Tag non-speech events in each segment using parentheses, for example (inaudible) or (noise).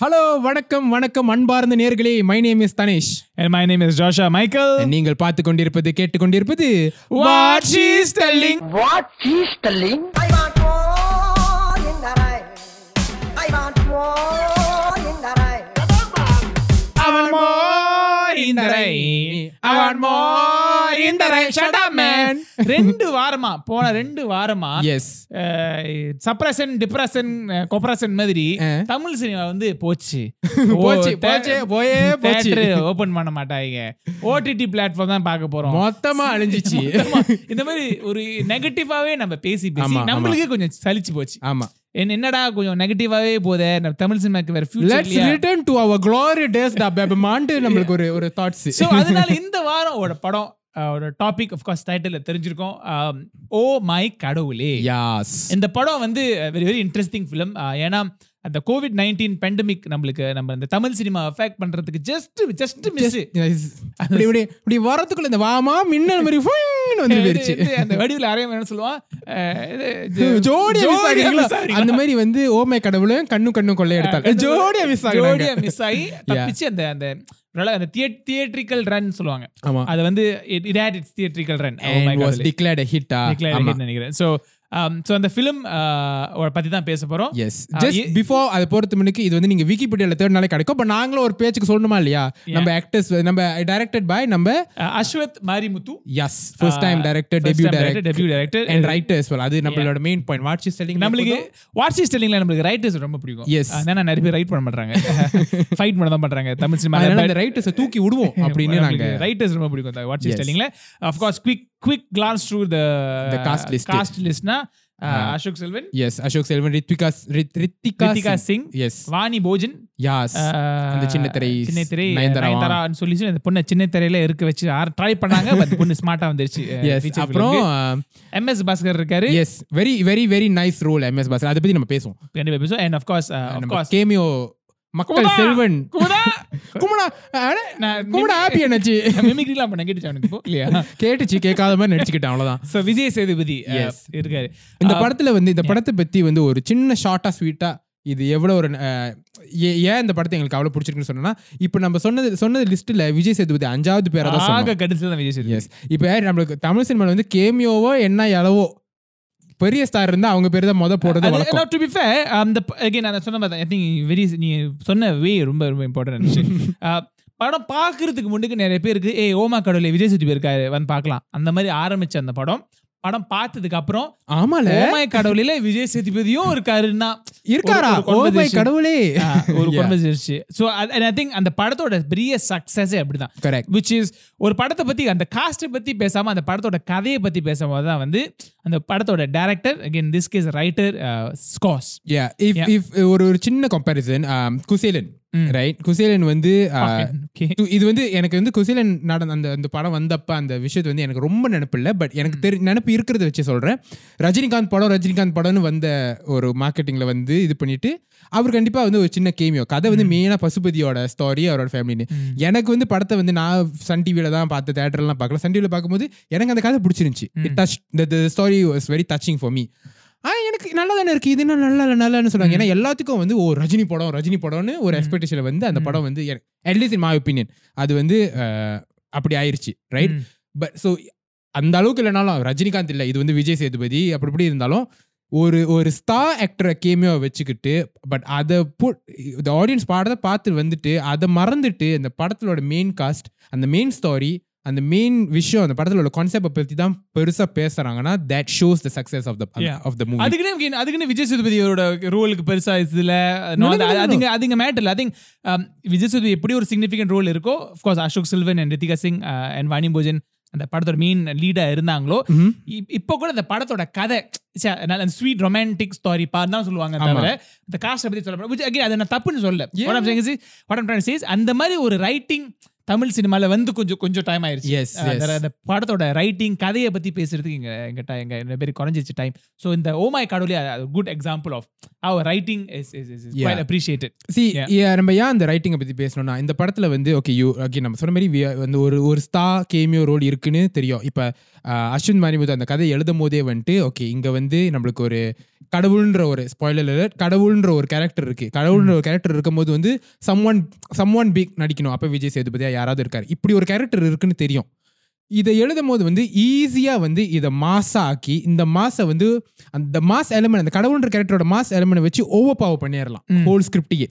Hello வணக்கம் வணக்கம் அன்பார்ந்த நேர்களே my name is Dhanesh And my name is Joshua Michael. நீங்கள் பார்த்து கொண்டிருப்பது கேட்டுக்கொண்டிருப்பது What she's telling. What she's telling? I அவன். ரெண்டு வாரமா போன ரெண்டு வாரமா எஸ் சப்ரஷன் டிப்ரெஷன் கொப்ரஷன் மாதிரி. தமிழ் சினிமா வந்து போச்சு. (laughs) போச்சு, போச்சு, போயே போச்சு. ஓபன் பண்ண மாட்டாங்க ஓடிடி பிளாட்ஃபார்ம் தான் பார்க்க போறோம். மொத்தமா அழிஞ்சிச்சு. இந்த மாதிரி ஒரு நெகட்டிவாவே நம்ம பேசி பேசி. நம்மளுக்கே கொஞ்சம் சலிச்சு போச்சு. ஆமா. என்னடா கொஞ்சம் நெகட்டிவாவே போதே தமிழ் சினிமாக்கு வேற future return to our glory days da பேபமாண்டு நம்மளுக்கு ஒரு ஒரு தாட்ஸ் சோ அதனால இந்த வாரம் ஒரு படம் ஒரு டாபிக் ஆஃப் கோர்ஸ் டைட்டில் தெரிஞ்சிருக்கோம். ஓ மை கடவுளே. யாஸ் இந்த படம் வந்து வெரி வெரி இன்ட்ரெஸ்டிங் ஃபிலிம் ஏன்னா அந்த கோவிட் நைன்டீன் பெண்டமிக் நம்மளுக்கு நம்ம இந்த தமிழ் சினிமா அஃபெக்ட் பண்றதுக்கு ஜஸ்ட் ஜஸ்ட் மிஸ் இப்படி இப்படி இப்படி வரதுக்குள்ள இந்த வாமா மின்னல் மாதிரி வந்து போயிருச்சு. அந்த வடிவில் அரையம் என்ன சொல்லுவான். (laughs) ஜோடியா ஜோடியா ஆகிறீங்களா? அந்த மாதிரி வந்து ஓமை கடவுளும் கண்ணும் கண்ணும் கொள்ளையெடுத்தாங்க ஜோடியா மிஸ் ஜோடியா ஆகிறாங்க மிஸ் ஆகி தப்பிச்சு அந்த அந்த அந்த தியேட்ரிக்கல் ரன் சொல்லுவாங்க. ஆமா. அது வந்து it had its theatrical run ஆ? ஆமா. நினைக்கிறேன். ஸோ ஸோ அந்த ஃபிலிம் பத்தி தான் பேச போறோம். எஸ் ஜஸ்ட் பிஃபோர் அது போறது முன்னுக்கு இது வந்து நீங்க விக்கிபீடியால தேர்ட் நாளே கிடைக்கும். பட் நாங்களும் ஒரு பேச்சுக்கு சொல்லணுமா இல்லையா? நம்ம ஆக்டர்ஸ் நம்ம டைரக்டட் பை நம்ம Ashwath Marimuthu as first time director debut director debut director and writer as well. அது நம்மளோட main point what's is telling நம்மளுக்கு வாட்சி ஸ்டெல்லிங்ல நம்மளுக்கு ரைட்டர்ஸ் ரொம்ப பிடிக்கும். Yes. ஏன்னா நிறைய பேர் ரைட் பண்ண மாட்டாங்க ஃபைட் பண்ண தான் பண்றாங்க. தமிழ் சினிமா ரைட்டர்ஸ் தூக்கி விடுவோம் (laughs) அப்படின்னு நாங்க. ரைட்டர்ஸ் ரொம்ப பிடிக்கும். What's Yes. ஸ்டெல்லிங்ல of course quick quick glance through the The cast list. Cast லிஸ்ட்னா Ashok Selvan yes Ashok Selvan Rithvika Ritika Ritika Singh yes Vani Bhojan yes அந்த சின்ன திரை சின்ன திரை நயன்தாரா. நயன்தாரான்னு சொல்லி அந்த பொண்ணை சின்ன திரையில இருக்க வச்சு ட்ரை பண்ணாங்க பட் பொண்ணு ஸ்மார்ட்டா வந்துருச்சு எஸ் அப்புறம் எம்எஸ் பாஸ்கர் இருக்காரு. Yes very very very nice role MS pass அதை பத்தி நம்ம பேசுவோம். கண்டிப்பா பேசுவோம். அண்ட் ஆஃப் கோர்ஸ் ஆஃப் நம்ம கோர்ஸ் கேமியோ மக்கள்! செல்வன். குமுதா! குமுடா குமுடா ஹாப்பி என்னாச்சு மிமிக்ரிலாம் பண்ண கேட்டுச்சு அவனுக்கு இப்போ இல்லையா? (laughs) கேட்டுச்சு கேட்காத மாதிரி நடிச்சுக்கிட்டேன் அவ்வளவுதான். So Vijay Sethupathi uh, Yes. இருக்காரு. இந்த Uh, படத்துல வந்து இந்த படத்தை பத்தி வந்து ஒரு சின்ன ஷார்ட்டா ஸ்வீட்டா இது எவ்வளவு ஒரு ஏ- ஏன் இந்த படத்தை எங்களுக்கு அவ்வளவு பிடிச்சிருக்குன்னு சொன்னா இப்ப நம்ம சொன்னது சொன்னது லிஸ்ட்ல விஜய் சேதுபதி அஞ்சாவது பேரா தான் கடைசியில் தான் விஜய் சேதுபதி. இப்போ நம்மளுக்கு தமிழ் சினிமால வந்து கேமியோவோ என்ன அளவோ பெரிய ஸ்டார் இருந்தா அவங்க பேர் தான் முத போடுறது வழக்கம். டு பி ஃபேர் அந்த அகைன் நான் சொன்ன மாதிரி ஐ திங்க் வெரி நீ சொன்ன வே ரொம்ப ரொம்ப இம்பார்ட்டன்ட் (laughs) படம் பார்க்கறதுக்கு முன்னுக்கு நிறைய பேருக்கு ஏ ஓமா கடவுளே விஜய் சேதுபதி இருக்காரு வந்து பார்க்கலாம். அந்த மாதிரி ஆரம்பிச்ச அந்த படம். படம் பார்த்ததுக்கு அப்புறம் ஆமால. ஓமாய் கடவுளில விஜய் சேதுபதியும் இருக்காருன்னா இருக்காரா? ஒரு ஓ மை conversation. கடவுளே ஒரு. (laughs) So, அது- ஐ திங்க் அந்த படத்தோட பெரிய சக்சஸே அப்படிதான். கரெக்ட் விச் இஸ் ஒரு படத்தை பத்தி அந்த காஸ்ட்டை பத்தி பேசாம அந்த படத்தோட கதையை பத்தி பேசும்போது தான் வந்து அந்த படத்தோட director again this case writer ஸ்காஸ் yeah if Yeah. If ஒரு ஒரு சின்ன கம்பேரிசன் குசேலன் ரைட் குசேலன் வந்து uh, இது வந்து எனக்கு வந்து குசேலன் நடந்த அந்த அந்த படம் வந்தப்ப அந்த விஷயத்தை வந்து எனக்கு ரொம்ப நினப்பு இல்லை பட் எனக்கு தெரி நினப்பு இருக்கிறத வச்சு சொல்றேன். ரஜினிகாந்த் படம் ரஜினிகாந்த் படம்னு வந்த ஒரு மார்க்கெட்டிங்ல வந்து இது பண்ணிட்டு அவர் கண்டிப்பா வந்து ஒரு சின்ன கேமியோ கதை வந்து மெயினா பசுபதியோட ஸ்டாரி அவரோட ஃபேமிலின்னு எனக்கு வந்து படத்தை வந்து நான் சன் டிவியில தான் பார்த்து தேட்டர்லாம் பார்க்கல. சன் டிவியில் பார்க்கும்போது எனக்கு அந்த கதை பிடிச்சிருந்துச்சு. It touch the story was very touching for me ah எனக்கு நல்லா தானே இருக்கு. இது என்ன நல்லா நல்லான்னு சொல்லுவாங்க ஏன்னா எல்லாத்துக்கும் வந்து ஓ ரஜினி படம் ரஜினி படம்னு ஒரு எக்ஸ்பெக்டேஷன் வந்து அந்த படம் வந்து அட்லீஸ்ட் இன் மை ஒப்பீனியன் அது வந்து அப்படி ஆயிருச்சு ரைட் பட் ஸோ அந்த அளவுக்கு இல்லைனாலும் ரஜினிகாந்த் இல்லை இது வந்து விஜய் சேதுபதி அப்படி இப்படி இருந்தாலும் ஒரு ஒரு ஸ்டார் ஆக்டரை கேமியோ வச்சுக்கிட்டு பட் அதை இந்த ஆடியன்ஸ் பாடத்தை பார்த்து வந்துட்டு அதை மறந்துட்டு அந்த படத்தோட மெயின் காஸ்ட் அந்த மெயின் ஸ்டாரி அந்த மெயின் விஷயம் அந்த படத்தோட கான்செப்டை பற்றி தான் பெருசா பேசுறாங்கன்னா that shows the success of the. Of the movie அதுக்குன்னு அதுக்குன்னு விஜய் சேதுபதியோட ரோலுக்கு பெருசா இதுல. அதுங்க அதுங்க மேட்டர் இல்லை திங்க் விஜய் சேதுபதி எப்படி ஒரு சிக்னிஃபிகன்ட் ரோல் இருக்கோ course Ashok Selvan and Ritika Singh and Vani Bhojan அந்த படத்தோட மெயின் லீடா இருந்தாங்களோ. இப்- இப்போ கூட அந்த படத்தோட கதை ஸ்வீட் ரொமான்டிக் ஸ்டாரி பார் தான் சொல்லுவாங்க. தவிர இந்த காஸ்ட் பத்தி சொல்ல which again அதை நான் தப்புன்னு சொல்ல Yeah. what I'm saying is what I'm trying to say is அந்த மாதிரி ஒரு ரைட்டிங் தமிழ் சினிமால வந்து கொஞ்சம் கொஞ்சம் டைம் அஹ் yes. அந்த- படத்தோட ரைட்டிங் கதையை பத்தி பேசுறதுக்கு இங்க எங்க ti- எங்க நிறைய பேர் குறைஞ்சிச்சு டைம் ஸோ இந்த oh my Kadavule good example of our writing is is is Yeah. Appreciated C. நம்ம ஏன் அந்த ரைட்டிங்கை பத்தி பேசணும்னா இந்த படத்துல வந்து ஓகே யூ ஓகே நம்ம சொன்ன மாதிரி வந்து ஒரு ஒரு ஸ்டா கேமியோ ரோல் இருக்குன்னு தெரியும் இப்ப அஸ்வின் மாரிமுத்து அந்த கதை எழுதும் போதே வந்துட்டு ஓகே இங்க வந்து நம்மளுக்கு ஒரு கடவுள்ன்ற ஒரு ஸ்பாயிலர் கடவுள்ன்ற ஒரு கேரக்டர் இருக்கு கடவுள்ன்ற ஒரு கேரக்டர் இருக்கும்போது வந்து someone someone big நடிக்கணும் அப்ப விஜய் சேதுபதியா யாராவது இருக்காரு. இப்படி ஒரு கேரக்டர் இருக்குன்னு தெரியும். இதை எழுதும் போது வந்து ஈஸியா வந்து இதை மாசா ஆக்கி இந்த மாசை வந்து அந்த மாஸ் எலமெண்ட் அந்த கடவுள்ன்ற கேரக்டரோட மாஸ் எலமெண்ட் வச்சு ஓவர் பவர் பண்ணிடலாம். ஹோல் ஸ்கிரிப்டையே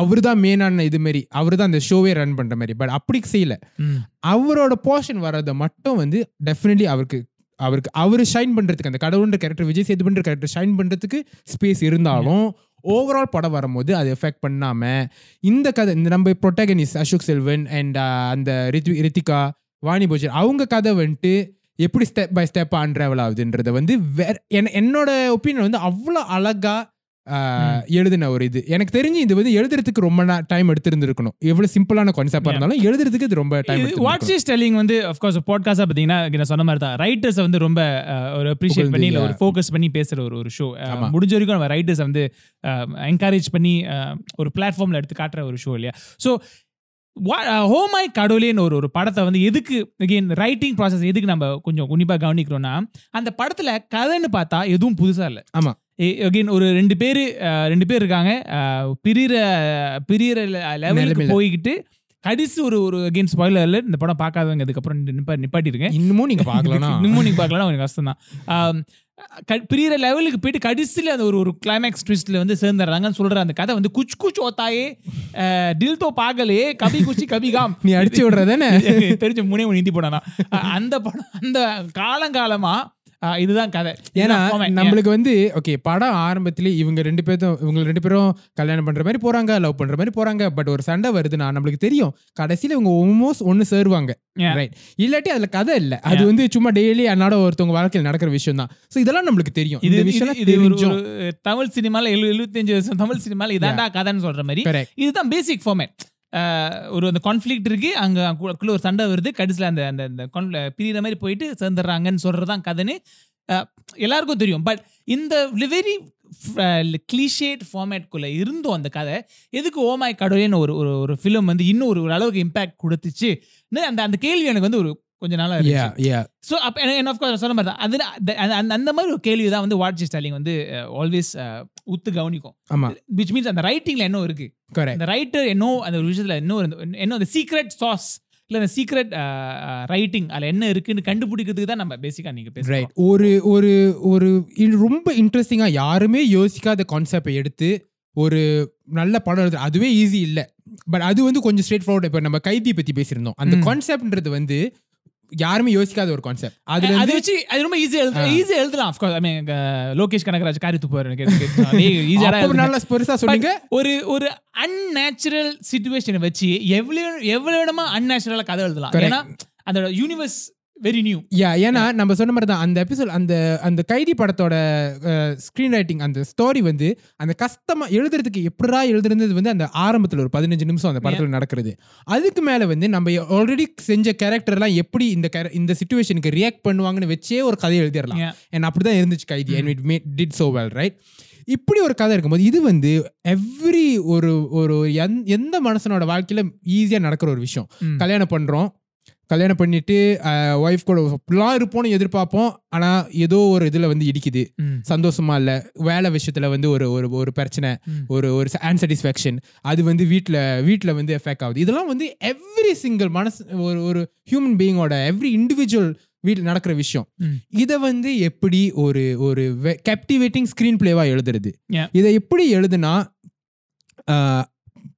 அவர் தான் மெயினான இது மாதிரி அவர் தான் அந்த ஷோவே ரன் பண்ற மாதிரி பட் அப்படி செய்யல. அவரோட போர்ஷன் வர்றதை மட்டும் வந்து டெஃபினெட்லி அவருக்கு அவருக்கு அவர் ஷைன் பண்றதுக்கு அந்த கடவுள்ன்ற கேரக்டர் விஜய் சேதுபதின்ற கேரக்டர் ஷைன் பண்றதுக்கு ஸ்பேஸ் இருந்தாலும் ஓவரால் படம் வரும்போது அது எஃபெக்ட் பண்ணாமல் இந்த கதை இந்த நம்ம protagonist Ashok Selvan and uh, அந்த ரித்வி ரித்திகா வாணி போஜன் அவங்க கதை வந்துட்டு எப்படி ஸ்டெப் பை ஸ்டெப் அன்ட்ராவல் ஆகுதுன்றத வந்து வேற என்னோட ஒப்பீனியன் வந்து அவ்வளோ அழகாக எழுதின ஒரு இது எனக்கு தெரிஞ்சு இது வந்து எழுதுறதுக்கு ரொம்ப டைம் எடுத்திருந்திருக்கணும் எவ்வளவு சிம்பிளான கான்செப்டா. இருந்தாலும் எழுதுறதுக்கு இது ரொம்ப டைம் வாட்ச் இஸ் டெல்லிங் வந்து அஃப்கோர்ஸ் பாட்காஸ்டா பார்த்தீங்கன்னா இங்க நான் சொன்ன மாதிரி தான் ரைட்டர்ஸ் வந்து ரொம்ப ஒரு அப்ரிஷியேட் பண்ணி. ஒரு ஃபோக்கஸ் பண்ணி பேசுற ஒரு ஒரு ஷோ. முடிஞ்ச வரைக்கும் நம்ம ரைட்டர்ஸ் வந்து என்கரேஜ் பண்ணி ஒரு பிளாட்ஃபார்ம்ல எடுத்து காட்டுற ஒரு ஷோ இல்லையா ஸோ ஹோமாய் கடவுளேன்னு ஒரு ஒரு படத்தை வந்து எதுக்கு again ரைட்டிங் ப்ராசஸ் எதுக்கு நம்ம கொஞ்சம் உன்னிப்பா கவனிக்கிறோம்னா அந்த படத்துல கதைன்னு பார்த்தா எதுவும் புதுசா இல்ல ஆமா. அகைன் ஒரு ரெண்டு பேர் ரெண்டு பேர் இருக்காங்க. அஹ், பிரியிற பிரியிற லெவலுக்கு. போய்கிட்டு கடைசி ஒரு ஒரு அகைன் ஸ்பாயிலர் இந்த படம் பார்க்காதவங்க அதுக்கப்புறம் நிப்பா நிப்பாட்டிருங்க. இன்னமும் நீங்க பாக்கலாம் (laughs) இன்னமும் நீங்க பார்க்கலாம் கொஞ்சம் கஷ்டம் தான் பிரியிற லெவலுக்கு போயிட்டு கடைசியில் அந்த ஒரு ஒரு கிளைமேக்ஸ் ட்விஸ்ட்ல வந்து சேர்ந்துடுறாங்கன்னு சொல்ற அந்த கதை வந்து குச் குச் ஓத்தாயே தில் தோ பாகலே கபி குச்சி கபி காம். நீ அடிச்சு விடுறதானே தெரிஞ்ச முனே ஹிந்தி படம் அந்த படம் அந்த காலங்காலமா அஹ், இதுதான் கதை. ஏன்னா. நம்மளுக்கு வந்து ஓகே படம் ஆரம்பத்திலே இவங்க ரெண்டு பேரும் இவங்க ரெண்டு பேரும் கல்யாணம் பண்ற மாதிரி போறாங்க லவ் பண்ற மாதிரி போறாங்க. பட் ஒரு சண்டை வருதுன்னா நம்மளுக்கு தெரியும் கடைசியில இவங்க ஆல்மோஸ்ட் ஒன்னு சேருவாங்க. ரைட் இல்லாட்டி அதுல கதை இல்ல. அது வந்து சும்மா டெய்லி அன்னாட ஒருத்தவங்க வாழ்க்கையில் நடக்கிற விஷயம் தான் சோ இதெல்லாம் நம்மளுக்கு தெரியும். இது விஷயம் இது தமிழ் சினிமால எழு எழுபத்தஞ்சு வருஷம் தமிழ் சினிமால இதாண்டா கதைன்னு சொல்ற மாதிரி. இதுதான் பேசிக் ஃபார்மேட் ஒரு அந்த கான்ஃப்ளிக்ட் இருக்கு. அங்கே அங்குள்ள ஒரு சண்டை வருது. கடைசியில் அந்த அந்த அந்த con- மாதிரி போயிட்டு சேர்ந்துடுறாங்கன்னு சொல்றதுதான் கதைன்னு எல்லாருக்கும் தெரியும். பட் இந்த வெரி கிளிஷேட் ஃபார்மேட்குள்ளே இருந்தோம் அந்த கதை. எதுக்கு ஓமாய் கடவுளேன்னு ஒரு ஒரு ஒரு ஃபிலிம் வந்து இன்னும் ஒரு அளவுக்கு இம்பேக்ட் கொடுத்துச்சு? அந்த அந்த கேள்வி எனக்கு வந்து ஒரு கொஞ்ச நாளா யா இருந்துச்சு. யா ஸோ அப்போ என்ன ஆஃப்கோர்ஸ் சொன்ன மாதிரி தான். அது அந்த- மாதிரி ஒரு கேள்வி தான் வந்து வாட்ச் ஸ்டாலிங் வந்து ஆல்வேஸ் உத்து கவனிக்கும். ஆமா. விச் மீன்ஸ் அந்த ரைட்டிங்ல என்ன இருக்கு. கரெக்ட் அந்த ரைட்டர் என்ன அந்த ஒரு விஷயத்துல ஒரு- என்ன அந்த சீக்ரெட் சாஸ் இல்ல அந்த சீக்ரெட் ரைட்டிங் அதுல என்ன இருக்குன்னு கண்டுபிடிக்கிறதுக்கு தான் நம்ம பேசிக்கா நீங்க பேசுறோம் ரைட் ஒரு ஒரு ஒரு ரொம்ப இன்ட்ரெஸ்டிங்கா யாருமே யோசிக்காத கான்செப்டை எடுத்து ஒரு நல்ல படம் எழுதுற அதுவே ஈஸி இல்ல. பட் அது வந்து கொஞ்சம் ஸ்ட்ரெயிட் ஃபார்வர்ட் இப்ப நம்ம கைதி பத்தி பேசியிருந்தோம். அந்த. கான்செப்ட்ன்றது வந்து யாருமே யோசிக்காத ஒரு கான்செப்ட் அதுல அது வச்சு அது ரொம்ப ஈஸியா எழுத ஆ. ஈஸியா எழுதலாம் of course I mean Lokesh Kanagaraj காரி துப்பாரு எனக்கு ஈஸியா (laughs) நல்லா பெருசா சொன்னீங்க. ஒரு ஒரு அன்நேச்சுரல் சுச்சுவேஷனை வச்சு எவ்வளவு எவ்வளவு விடமா அன்நேச்சுரலா கதை எழுதலாம். ஏன்னா அதோட யூனிவர்ஸ் வெரி நியூ யா ஏன்னா நம்ம சொன்ன மாதிரி தான் அந்த எபிசோட் அந்த அந்த கைதி படத்தோட ஸ்க்ரீன் ரைட்டிங் அந்த ஸ்டோரி வந்து அந்த கஷ்டமா எழுதுறதுக்கு எப்படா எழுதுறது வந்து அந்த ஆரம்பத்துல ஒரு பதினஞ்சு நிமிஷம் அந்த படத்துல நடக்கிறது. அதுக்கு மேல வந்து நம்ம ஆல்ரெடி செஞ்ச கேரக்டர் எல்லாம் எப்படி இந்த இந்த சுச்சுவேஷனுக்கு ரியாக்ட் பண்ணுவாங்கன்னு வச்சே ஒரு கதை எழுதிடலாம். Yeah. and அப்படிதான் இருந்துச்சு Kaithi and it made did so well right இப்படி ஒரு கதை இருக்கும்போது இது வந்து எவ்ரி ஒரு ஒரு எந்த- எந்த மனுஷனோட வாழ்க்கையில ஈஸியா நடக்கிற ஒரு விஷயம். கல்யாணம் பண்றோம் கல்யாணம் பண்ணிட்டு ஒய்ஃப் கூட இப்படிலாம் இருப்போம்னு எதிர்பார்ப்போம். ஆனா ஏதோ ஒரு இதுல வந்து இடிக்குது. சந்தோஷமா இல்ல. வேலை விஷயத்துல வந்து ஒரு ஒரு ஒரு பிரச்சனை. ஒரு ஒரு அன்சாட்டிஸ்ஃபேக்ஷன் அது வந்து வீட்ல வீட்ல வந்து எஃபெக்ட் ஆகுது. இதெல்லாம் வந்து எவ்ரி சிங்கிள் மனசு ஒரு ஒரு ஹியூமன் பீயிங்கோட எவ்ரி இண்டிவிஜுவல் வீட்டில் நடக்கிற விஷயம். இதை வந்து எப்படி ஒரு ஒரு கேப்டிவேட்டிங் ஸ்க்ரீன் பிளேவா எழுதுறது. இதை எப்படி எழுதுனா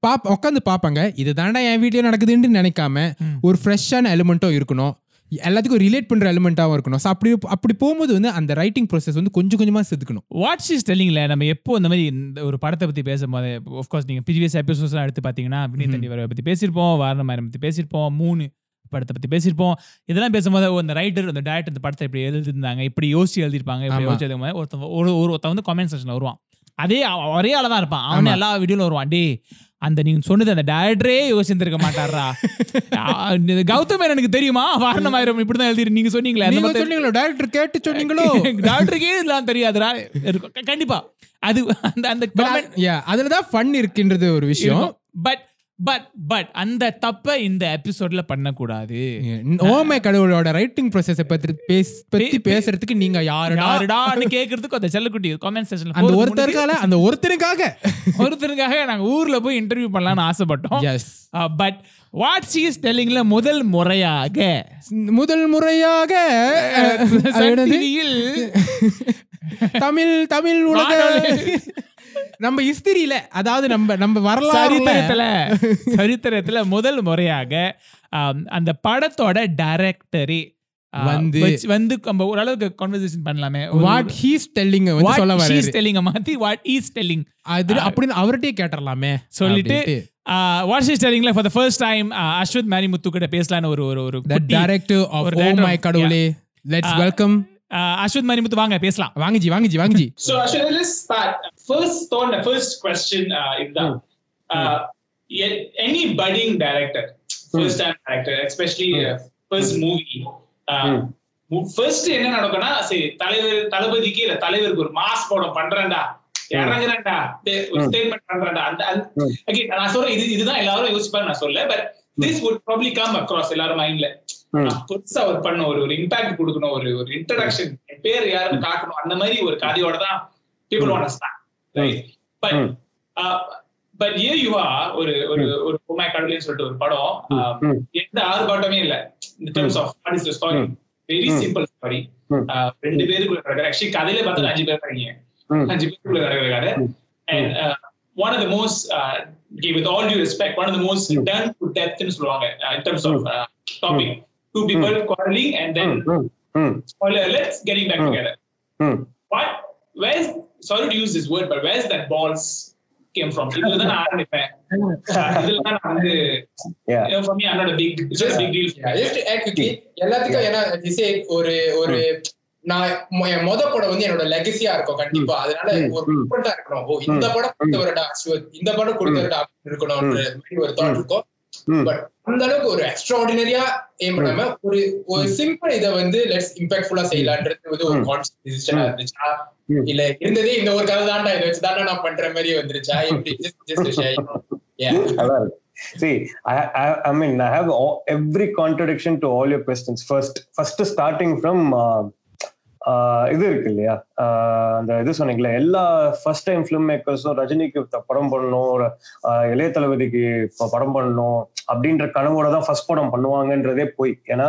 பாப் உட்காந்து பார்ப்பாங்க இது தாண்டா என் வீட்லயே நடக்குதுன்னு நினைக்காம. ஒரு ஃப்ரெஷ்ஷான எலிமெண்ட்டும் இருக்கணும். எல்லாத்துக்கும் ரிலேட் பண்ற எலிமெண்ட்டாகவும் இருக்கணும். ஸோ அப்படி அப்படி போகும்போது வந்து அந்த ரைட்டிங் ப்ரோசஸ் வந்து கொஞ்சம் கொஞ்சமா செதுக்கணும். வாட்ஸ் இஸ் டெல்லிங்ல நம்ம எப்போ இந்த மாதிரி இந்த ஒரு படத்தை பத்தி பேசும்போது ஆஃப்கோர்ஸ் நீங்க ப்ரீவியஸ் எபிசோட்ஸ்லாம் எடுத்து பார்த்தீங்கன்னா வினீத் தண்டி வரை பத்தி பேசியிருப்போம் வாரணமாயிரம் பத்தி பேசியிருப்போம் மூணு படத்தை பத்தி பேசியிருப்போம். இதெல்லாம் பேசும்போது ஓ, இந்த ரைட்டர் இந்த டேரக்டர் இந்த படத்தை இப்படி எழுதிருந்தாங்க இப்படி யோசிச்சு எழுதிருப்பாங்க இப்படி. யோசிச்சு எழுதும் ஒருத்தன் ஒரு ஒரு ஒருத்தன் வந்து கமெண்ட் செக்ஷன்ல வருவான். அதே ஒரே ஆளா தான் இருப்பான். அவனே எல்லா வீடியோல வருவான். டே அந்த நீங்க சொன்னது அந்த டேரக்டரே யோசிச்சிருக்க மாட்டாரா (laughs) கௌதம் எனக்கு தெரியுமா? வாரணமாயிரம் இப்படிதான் எழுதி நீங்க சொன்னீங்களே நீங்க சொன்னீங்களோ டைரக்டர் கேட்டு சொன்னீங்களோ? (laughs) டாக்டருக்கே இதெல்லாம் க- கண்டிப்பா. அது அந்த அந்த யா அதுலதான் ஃபன் இருக்கின்றது ஒரு விஷயம். பட் பட் பட் அந்த தப்ப இந்த எபிசோட்ல பண்ணக்கூடாது. ஓமை கடவுளோட ரைட்டிங் ப்ராசஸ பத்தி பத்தி பேசுறதுக்கு நீங்க யாருடா? யாருடான்னு கேக்குறதுக்கு அந்த செல்லக்குட்டி கமெண்ட் செக்ஷன்ல அந்த ஒருத்தருக்கால அந்த ஒருத்தருக்காக. ஒருத்தருக்காக நாங்க ஊர்ல போய் இன்டர்வியூ பண்ணலாம்னு ஆசைப்பட்டோம். Yes but what she is டெல்லிங்ல முதல் முறையாக. முதல் முறையாக (laughs) (laughs) தமிழ் தமிழ் உலக. நம்ம ஹிஸ்டரியில அதாவது நம்ம நம்ம வரலாறுல சரித்திரத்துல சரித்திரத்துல முதல் முறையாக அந்த படத்தோட டைரக்டரே வந்து- வந்து நம்ம ஓரளவுக்கு கான்வர்சேஷன் பண்ணலாமே. வாட் ஹீஸ் டெல்லிங் வந்து சொல்ல வாட் வராரு டெல்லிங் மாத்தி வாட் இஸ் டெல்லிங் அது அப்படின்னு அவர்கிட்டயே கேட்டறலாமே சொல்லிட்டு. What is டெல்லிங்ல for the first time Ashwath Marimuthu கிட்ட பேசலான்னு ஒரு ஒரு ஒரு oh director my of- Kadavule let's welcome ah Ashwath Marimuthu வாங்க பேசலாம். வாங்கஜி வாங்கஜி வாங்கஜி So Ashwin, let's start. First thought, the first question uh, is that uh, yeah, any budding director, first time director, especially uh, first movie. Uh, M- first என்ன நடக்கும்னா சரி தலைவர் தளபதிக்கு இல்ல தலைவருக்கு ஒரு மாஸ் படம் பண்றேன்டா இறங்குறேன்டா டேய், ஒரு ஸ்டேட்மெண்ட் பண்றேன்டா அந்த again, நான் சொல்றேன் இது இதுதான் எல்லாரும் யோசிப்பாரு நான் சொல்ல but this would probably come across எல்லாரும் மைண்ட்ல புதுசா ஒரு பண்ண ஒரு ஒரு இம்பாக்ட் கொடுக்கணும் ஒரு ஒரு இன்ட்ரடக்ஷன் பேர் யாருன்னு காட்டணும் அந்த மாதிரி ஒரு கதையோட தான் people want to start right. But uh, but here you are ஒரு ஒரு ஒரு உமாய் கடவுள்னு சொல்லிட்டு ஒரு படம். Uh, எந்த ஆர்ப்பாட்டமே இல்ல. in terms of what is the story? Very simple story ரெண்டு பேருக்குள்ள நடக்கிற ஆக்சுவலி கதையில பார்த்தா அஞ்சு பேர் இருக்கீங்க அஞ்சு பேருக்குள்ள நடக்கிற கதை. And one of the most with all due respect one of the most done to டெப்த்னு சொல்லுவாங்க in terms of topic two people quarrelling and then spoiler alerts getting back together. What where's sorry to use this word but where's that balls came from? இதுல தான் நான் ஆரம்பிப்பேன். இதுல தான் நான் வந்து Yeah. you know, for me I'm not a big it's not a big deal. For Yeah, me. just to add quickly, எல்லாத்துக்கும் ஏன்னா say, ஒரு ஒரு நான் மொ- என் மொத படம் வந்து என்னோட லெகசியா இருக்கும் கண்டிப்பா. அதனால ஒரு டிஃபரெண்டா இருக்கணும். ஓ இந்த படம் கொடுத்தவரடா இந்த படம் கொடுத்தவரடா இருக்கணும்ன்ற மாதிரி ஒரு தாட் இருக்கும். பட் அந்த அளவுக்கு ஒரு எக்ஸ்ட்ராடினரியா ஏம் பண்ணாம ஒரு ஒரு சிம்பிள் இதை வந்து லெட்ஸ் இம்பாக்ட்ஃபுல்லா செய்யலான்றது வந்து ஒரு கான்செப்ட் டிசிஷனா இருந்துச்சா? இல்ல இருந்ததே இந்த ஒரு கதை தான்டா இதை வச்சு நான் பண்ற மாதிரி வந்துருச்சா? எப்படி? Just. (laughs) See, I, I, I mean, I have all, every contradiction to all your questions. First, first starting from uh, uh, இது இருக்கு இல்லையா? அந்த இது சொன்னீங்களே எல்லா ஃபர்ஸ்ட் டைம் ஃபிலிம் மேக்கர்ஸும் ரஜினிக்கு படம் பண்ணணும் ஒரு, இளைய தளபதிக்கு இப்போ படம் பண்ணணும் அப்படின்ற கனவோட தான் ஃபர்ஸ்ட் படம் பண்ணுவாங்கன்றதே போய். ஏன்னா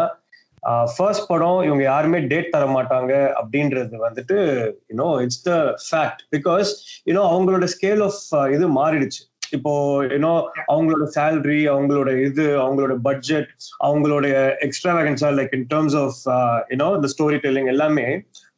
ஃபர்ஸ்ட் படம் இவங்க யாருமே டேட் தர மாட்டாங்க அப்படின்றது வந்துட்டு you know it's the fact because you know அவங்களோட ஸ்கேல் ஆஃப் இது மாறிடுச்சு. இப்போ யூனோ அவங்களோட சேலரி அவங்களோட இது அவங்களோட பட்ஜெட் அவங்களோட extra வேகன்ஸா like in terms of you know இந்த ஸ்டோரி டெல்லிங் எல்லாமே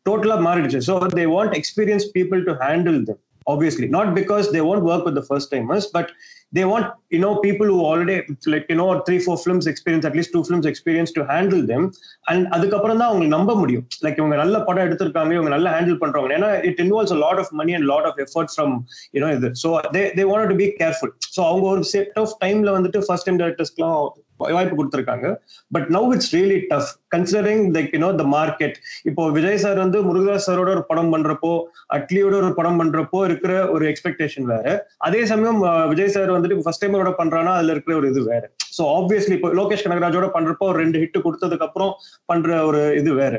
டோட்டலா மாறிடுச்சு. So they want experience people to handle them obviously not because they won't work with the first timers but they want you know people who already like you know three four films experience at least two films experience to handle them and அதுக்கப்புறம் தான் அவங்க நம்ப முடியும் like இவங்க நல்ல படம் எடுத்திருக்காங்க இவங்க நல்லா ஹேண்டில் பண்றாங்க ஏன்னா it involves lot of money and lot of effort from you know இது so they they want to be careful so அவங்க ஒரு செட் ஆஃப் டைம்ல வந்துட்டு ஃபர்ஸ்ட் டைம் டேரக்டர்ஸ்க்குலாம் வாய்ப்பு கொடுத்துருக்காங்க. But now it's really tough considering like you know the market இப்போ Vijay sir வந்து முருகதாஸ் சாரோட ஒரு படம் பண்றப்போ அட்லியோட ஒரு படம் பண்றப்போ இருக்கிற ஒரு எக்ஸ்பெக்டேஷன் வேற. அதே சமயம் விஜய் சார் வந்துட்டு ஃபர்ஸ்ட் டைமோட பண்றானா அதுல இருக்கிற ஒரு இது வேற. ஸோ ஆப்வியஸ்லி இப்போ லோகேஷ் கனகராஜோட பண்றப்போ ஒரு ரெண்டு ஹிட் கொடுத்ததுக்கு அப்புறம் பண்ற ஒரு இது வேற.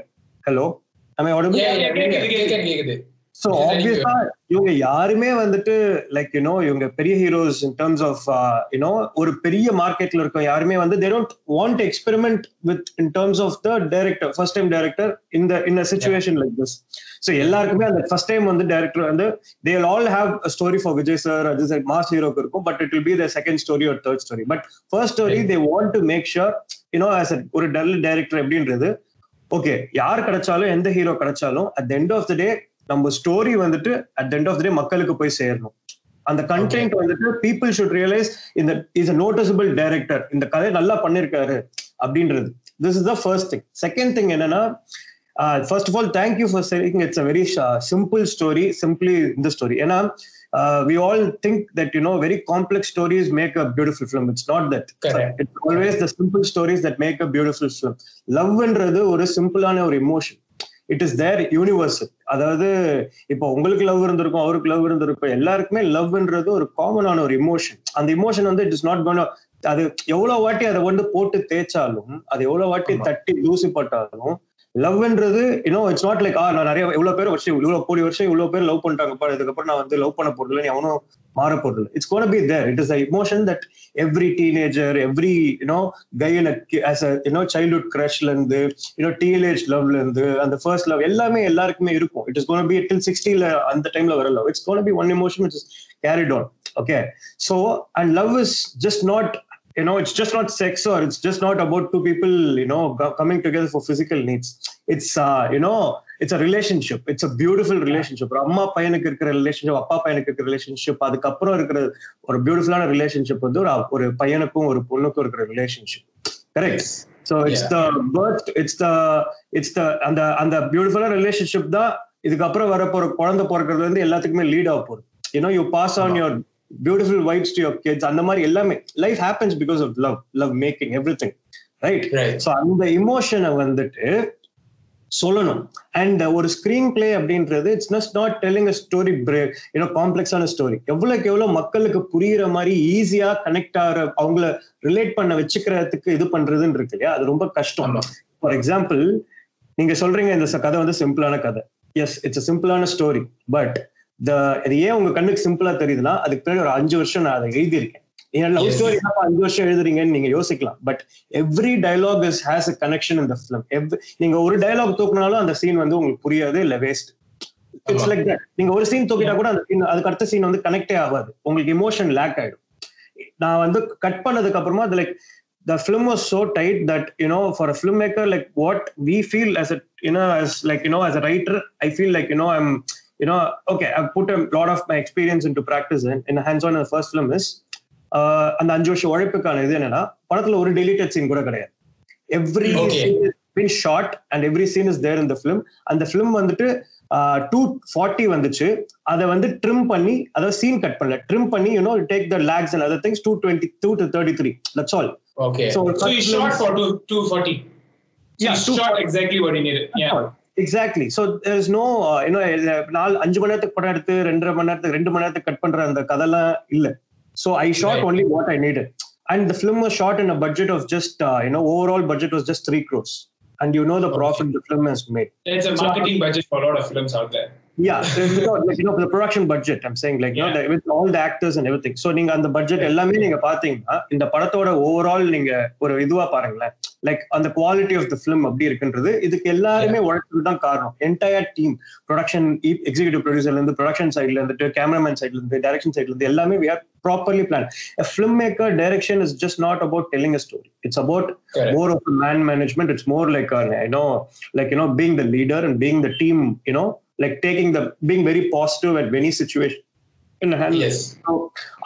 ஹலோ நம்ம உடம்பு ஸோ ஆப்வியஸா இவங்க யாருமே வந்துட்டு லைக் யூனோ இவங்க பெரிய heroes in terms of you know ஒரு பெரிய மார்க்கெட்ல இருக்க யாருமே வந்து they don't want experiment with in terms of the director first time director இந்த அ சுச்சுவேஷன் லைக் திஸ் ஸோ எல்லாருக்குமே அந்த ஃபர்ஸ்ட் டைம் வந்து டைரக்டர் வந்து they all have story for Vijay sir Ajay sir mass ஹீரோக்கு இருக்கும் but it will be the second story ஒரு third story but first story they want to make sure you know as ஒரு dull director எப்படின்றது okay யார் கிடைச்சாலும் எந்த hero கிடைச்சாலும் at end of the day நம்ம ஸ்டோரி வந்துட்டு at end of the day மக்களுக்கு போய் சேரணும் அந்த கண்டென்ட் வந்துட்டு பீப்புள் ஷுட் ரியலைஸ் இந்த இஸ் அ நோட்டிசபிள் டைரக்டர் இந்த கதை நல்லா பண்ணிருக்காரு அப்படின்றது this is the first thing second thing என்னன்னா uh, first of all, thank you for saying it's a very uh, simple story, simply the story. And um, uh, we all think that, you know, very complex stories make a beautiful film. It's not that. Correct. It's always the simple stories that make a beautiful film. லவ்ன்றது ஒரு சிம்பிளான ஒரு emotion it is there universal அதாவது இப்போ உங்களுக்கு love இருந்திருக்கும் அவருக்கு love இருந்திருக்கும் எல்லாருக்குமே லவ்ன்றது ஒரு காமனான ஒரு இமோஷன் அந்த இமோஷன் வந்து இட் இஸ் நாட் கோன் அது எவ்வளவு வாட்டி அதை வந்து போட்டு தேய்ச்சாலும் அது எவ்வளவு வாட்டி. தட்டி தூசி பட்டாலும் லவ்ன்றது you know it's not like ah நான் நிறைய இவ்வளவு பேர் வருஷம் இவ்வளவு கோடி வருஷம் இவ்வளவு பேர் லவ் பண்ணிட்டாங்கப்பா இதுக்கப்புறம் நான் வந்து லவ் பண்ண போறதில்லை நீ அவனும் மாற போறதில்லை it's gonna be there it is a emotion that every teenager every you know guy as a you know childhood கிரஷ்ல இருந்து யூனோ டீனேஜ் லவ்ல இருந்து அந்த ஃபர்ஸ்ட் லவ் எல்லாமே எல்லாருக்குமே இருக்கும். It is gonna be till சிக்ஸ்டில அந்த டைம்ல வர love it's gonna be one emotion it is carried on okay so and love is just not you know it's just not sex or it's just not about two people you know go- coming together for physical needs. It's uh, you know it's a relationship. It's a beautiful relationship. ஒரு அம்மா பையனுக்கு இருக்கிற relationship அப்பா பையனுக்கு இருக்கிற relationship அதுக்கப்புறம் இருக்கிற ஒரு பியூட்டிஃபுல்லான ரிலேஷன்ஷிப் வந்து ஒரு ஒரு பையனுக்கும் ஒரு பொண்ணுக்கும் இருக்கிற relationship correct so it's the birth it's the it's the அந்த அந்த பியூட்டிஃபுல்லான ரிலேஷன்ஷிப் தான் இதுக்கப்புறம் வர போற குழந்தை பிறக்கிறது வந்து எல்லாத்துக்குமே லீட் ஆக போகுது. You know you pass on your beautiful vibes to your kids அந்த மாதிரி எல்லாமே life happens because of love love making every thing right so அந்த இமோஷனை வந்துட்டு சொல்லணும். அண்ட் ஒரு ஸ்கிரீன் பிளே அப்படின்றது it's நஸ் not telling a story you know காம்ப்ளெக்ஸான story எவ்வளவுக்கு எவ்வளவு மக்களுக்கு புரியுற மாதிரி ஈஸியா கனெக்ட் ஆகிற அவங்கள ரிலேட் பண்ண வச்சுக்கிறதுக்கு இது பண்றதுன்னு இருக்கு இல்லையா? அது ரொம்ப கஷ்டம். ஃபார் எக்ஸாம்பிள் நீங்க சொல்றீங்க இந்த கதை வந்து சிம்பிளான கதை. எஸ் இட்ஸ் சிம்பிளான ஸ்டோரி பட் த இது ஏன் உங்க கண்ணுக்கு சிம்பிளா தெரியுதுன்னா அதுக்கு பின்னாடி ஒரு அஞ்சு வருஷம் நான் அதை எழுதியிருக்கேன். ஏன் லவ். ஸ்டோரி அஞ்சு வருஷம் எழுதுறீங்கன்னு நீங்க யோசிக்கலாம். But every dialogue is has a connection இந்த ஃபிலிம் நீங்க ஒரு டயலாக் தூக்குனாலும் அந்த சீன் வந்து உங்களுக்கு புரியாது இல்ல வேஸ்ட் இட்ஸ். லைக் தட் நீங்க ஒரு சீன் தூக்கிட்டா கூட அந்த scene- அதுக்கு அடுத்த சீன் வந்து கனெக்டே ஆகாது. உங்களுக்கு இமோஷன் லேக் ஆயிடும். நான் வந்து கட் பண்ணதுக்கு அப்புறமா அது like the film was so tight that you know for a filmmaker like what we feel as a you know as like you know as a writer i feel like you know okay i've put a lot of my experience into practice in, in hands on in the first film is uh, அந்த அஞ்சு வருஷம் உழைப்புக்கான இது என்னன்னா படத்துல ஒரு deleted scene கூட கிடையாது every shot and every scene is there in the film அந்த film வந்துட்டு டூ ஃபார்ட்டி வந்துச்சு அதை வந்து ட்ரிம் பண்ணி அதாவது சீன் கட் பண்ணல ட்ரிம் பண்ணி you know take the lags and other things two twenty two to thirty three that's all okay you shot for two, 240. So Yeah, shot exactly what you needed. Yeah. Exactly so uh, you know நாலு அஞ்சு மணி நேரத்துக்கு படம் எடுத்து ரெண்டரை மணி நேரத்துக்கு ரெண்டு மணி நேரத்துக்கு cut பண்ற அந்த கதைலாம் இல்ல. So I Right. Only what I needed and the film was shot in a budget of just you know overall budget was just three crores and you know the profit the film has made It's a marketing budget for a lot of films out there. Yeah, you know, like, you know, the production budget. I'm saying like, you know, Yeah. the, with all the actors and everything. So நீங்க அந்த budget எல்லாமே நீங்க பாத்தீங்கன்னா இந்த படத்தோட overall நீங்க ஒரு இதுவா பாருங்களேன் லைக் அந்த குவாலிட்டி ஆஃப் த ஃபிலிம் அப்படி இருக்குன்றது இதுக்கு எல்லாருமே உழைச்சது தான் காரணம் என்டையர் டீம் ப்ரொடக்ஷன் எக்ஸிகூட்டிவ் ப்ரொடியூசர்ல இருந்து ப்ரொடக்ஷன் சைட்ல இருந்துட்டு கேமராமேன் சைட்ல இருந்து டைரக்ஷன் சைட்ல இருந்து எல்லாமே we are properly planned a filmmaker direction is just not about telling a story it's about Correct. more of a man management it's more like a, you know like you know being the leader positive at any situation in the hand Yes. so